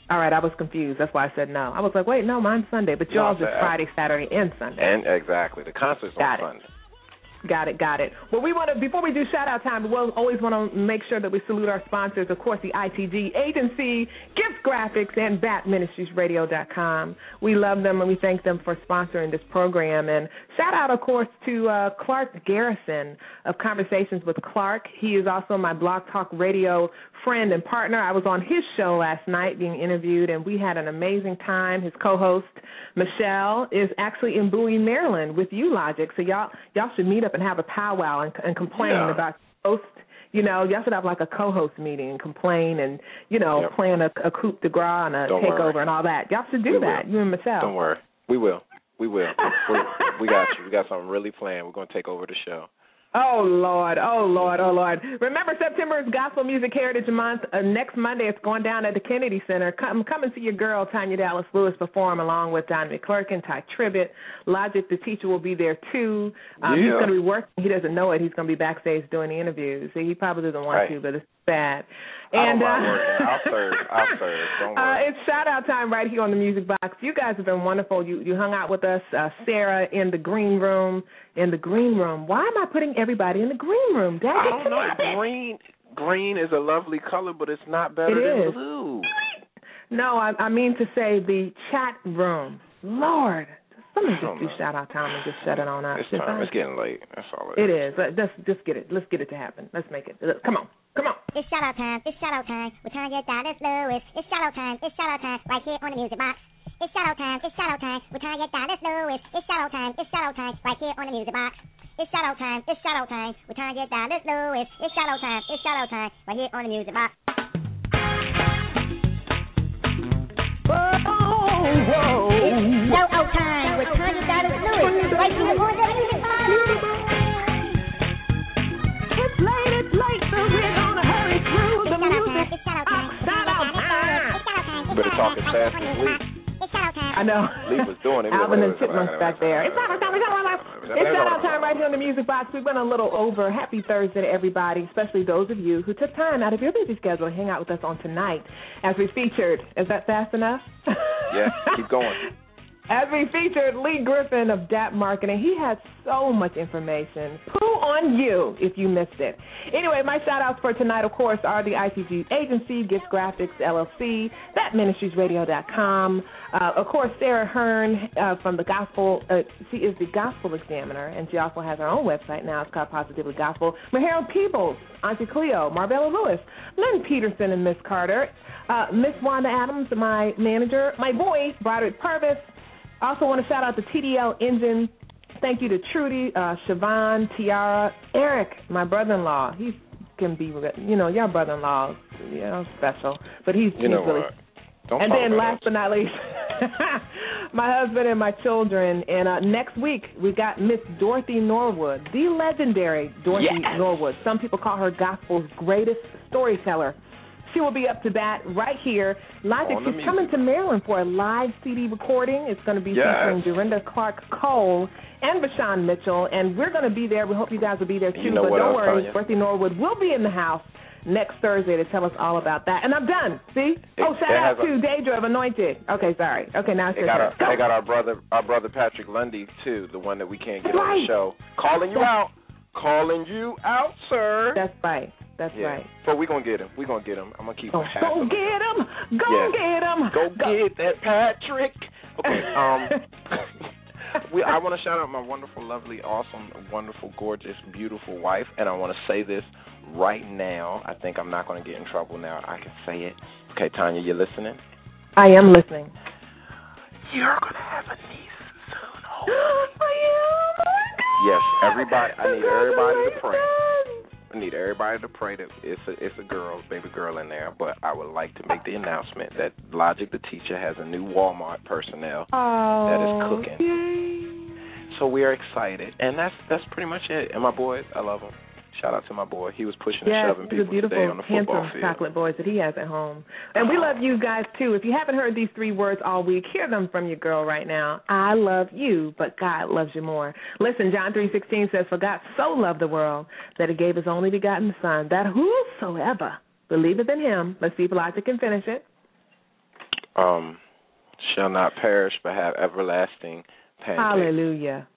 All right, I was confused. That's why I said no. I was like, wait, no, mine's Sunday, but No, y'all's I is Friday, Saturday, and Sunday. And exactly, the concert's Got it. on Sunday. Got it, got it. Well, we want to before we do shout out time, we'll always want to make sure that we salute our sponsors. Of course, the ITG agency, Gift Graphics, and BatMinistriesRadio.com. We love them and we thank them for sponsoring this program. And shout out, of course, to uh, Clark Garrison of Conversations with Clark. He is also my Blog Talk Radio friend and partner. I was on his show last night being interviewed, and we had an amazing time. His co-host Michelle is actually in Bowie, Maryland, with you, Logic. So y'all y'all should meet up and have a powwow and, and complain Yeah. about host. You know, y'all should have like a co-host meeting and complain and you know Yep. plan a, a coup de grace and a Don't takeover worry. and all that. Y'all should do We that. will. You and Michelle. Don't worry, we will. We will. we we got you. We got something really planned. We're going to take over the show. Oh Lord, oh Lord, oh Lord! Remember, September is Gospel Music Heritage Month. Uh, next Monday, it's going down at the Kennedy Center. Come, come and see your girl Tanya Dallas Lewis perform along with Don McClurkin, Tye Tribbett, Logic. The teacher will be there too. Um, He's going to be working. He doesn't know it. He's going to be backstage doing the interviews. He probably doesn't want Right. to, but it's bad. And uh. I'll serve. I'll serve. Don't uh, worry. it's shout out time right here on the Music Box. You guys have been wonderful. You you hung out with us, uh, Sarah in the green room. In the green room. Why am I putting everybody in the green room? Dad, I don't know. Green, green is a lovely color, but it's not better It than is. blue. No, I, I mean to say the chat room. Lord, somebody I don't just do know. shout out time and just shut it on up. It's time. uh, It's getting late. That's all it It is. is. Uh, Just just get it. Let's get it to happen. Let's make it. Look, Come on. Come on. It's shout out time. It's shout out time. We're trying to get Dallas Lewis. It's shout out time. It's shout out time. Right here on the music box. It's shout out time. It's shout out time. We're trying to get Dallas Lewis. It's shout out time. It's shout out time. Right here on the music box. It's shout out time. It's shout out time. We're trying to get Dallas Lewis. It's shout out time. It's shout out time. Right here on the music box. Time. You better talk as fast as Lee. I know. Lee was doing it. Alvin and Chipmunks back there. It's shout out time. It's shout out time. It's shout out time right here on the Music Box. We went a little over. Happy Thursday to everybody, especially those of you who took time out of your busy schedule to hang out with us on tonight as we featured. Is that fast enough? Yeah, keep going. As we featured Lee Griffin of DAP Marketing, he had so much information. Poo on you if you missed it. Anyway, my shout outs for tonight, of course, are the ITG Agency, Gift Graphics LLC, ThatMinistriesRadio.com. Uh, of course, Sarah Hearn uh, from the Gospel, uh, she is the Gospel Examiner, and she also has her own website now. It's called Positively Gospel. Maharon Peebles, Auntie Cleo, Marbella Lewis, Lynn Peterson, and Miss Carter. Uh, Miss Wanda Adams, my manager, my boy, Broderick Purvis, also want to shout out the TDL Engine. Thank you to Trudy, uh, Siobhan, Tiara, Eric, my brother-in-law. He can be, you know, your brother-in-law, you know, special, but he's, You know really. what? Don't and then about last but not least, my husband and my children. And uh, next week we got Miss Dorothy Norwood, the legendary Dorothy Yes. Norwood. Some people call her gospel's greatest storyteller. She will be up to bat right here. Logic, oh, she's coming to Maryland for a live CD recording. It's going to be Yes. featuring Dorinda Clark Cole and VaShawn Mitchell, and we're going to be there. We hope you guys will be there too. You know but don't worry? Dorothy Norwood will be in the house next Thursday to tell us all about that. And I'm done. See? Oh, shout it out a- to Da'dra of Anointed. Okay, sorry. Okay, now it's your got turn. our, they got our brother, our brother Patrick Lundy too, the one that we can't get That's on the show. Calling you out, calling you out, sir. That's right. That's yeah. right. But we're gonna get him. We're gonna get him. I'm gonna keep Oh, go him. get him. Go Yeah. get him. Go get that Patrick. Okay. Um. we, I want to shout out my wonderful, lovely, awesome, wonderful, gorgeous, beautiful wife, and I want to say this right now, I think I'm not going to get in trouble now. I can say it. Okay, Tanya, you listening? I am listening. You're going to have a niece soon. Hopefully. Yes, everybody. I need everybody to pray. I need everybody to pray that it's a it's a girl, baby girl in there. But I would like to make the announcement that Logic the teacher has a new Walmart personnel that is Oh, cooking. So we are excited, and that's that's pretty much it. And my boys, I love them. Shout out to my boy. He was pushing and Yes, shoving he's a people beautiful, today on the football handsome field. chocolate boys that he has at home. And we love you guys too. If you haven't heard these three words all week, hear them from your girl right now. I love you, but God loves you more. Listen, John three sixteen says, For God so loved the world that he gave his only begotten son, that whosoever believeth in him, let's see if Elijah can finish it. Um, shall not perish but have everlasting pancakes. Hallelujah.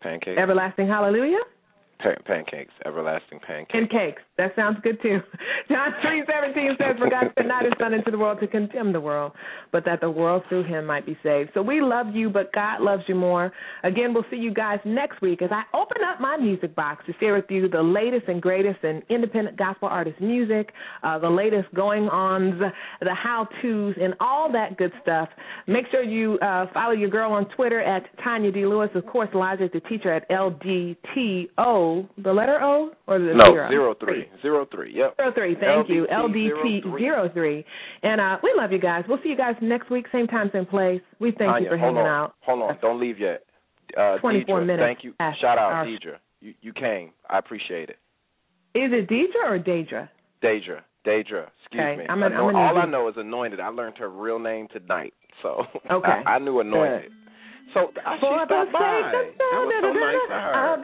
Pancakes. Everlasting hallelujah. Pa- pancakes. Everlasting pancakes. And cakes. That sounds good too. John three seventeen says, For God sent not his son into the world to condemn the world, but that the world through him might be saved. So we love you, but God loves you more. Again, we'll see you guys next week as I open up my music box to share with you the latest and greatest in independent gospel artist music, uh, the latest going ons, the how tos, and all that good stuff. Make sure you uh, follow your girl on Twitter at Tanya D. Lewis. Of course, Elijah is the teacher at LDTO. The letter O or the no, zero? zero three. Zero three. Yep. Zero three. Thank you. LDT LDT zero three. And uh, we love you guys. We'll see you guys next week, same time, same place. We thank you for hanging on. out. Hold on. Don't leave yet. Uh, 24 Deidre, minutes Thank you. Shout out, our- Deidre. You, you came. I appreciate it. Is it Deidre or Deidre? Deidre. Deidre. Excuse Okay, me. I'm an- I'm all I know is anointed. I learned her real name tonight. So Okay. I, I knew anointed. So I, she stopped by. That was so nice of her.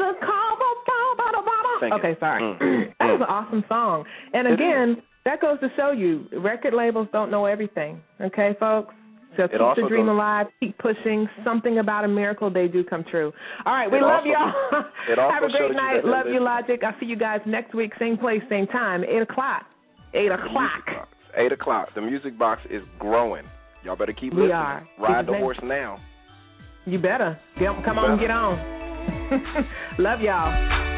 Of the call, Thank you. Okay, sorry. Mm, that was an awesome song. And again, that goes to show you record labels don't know everything. Okay, folks? So keep the dream goes- alive, keep pushing. Something about a miracle, they do come true. All right, we love also- y'all. Have a great night. they're Love you. Logic. I'll see you guys next week, same place, same time, 8 o'clock. 8 o'clock. Eight o'clock. The music box is growing. Y'all better keep We listening. are. Ride Keep the horse now. You better. Come You on, better. get on. love y'all.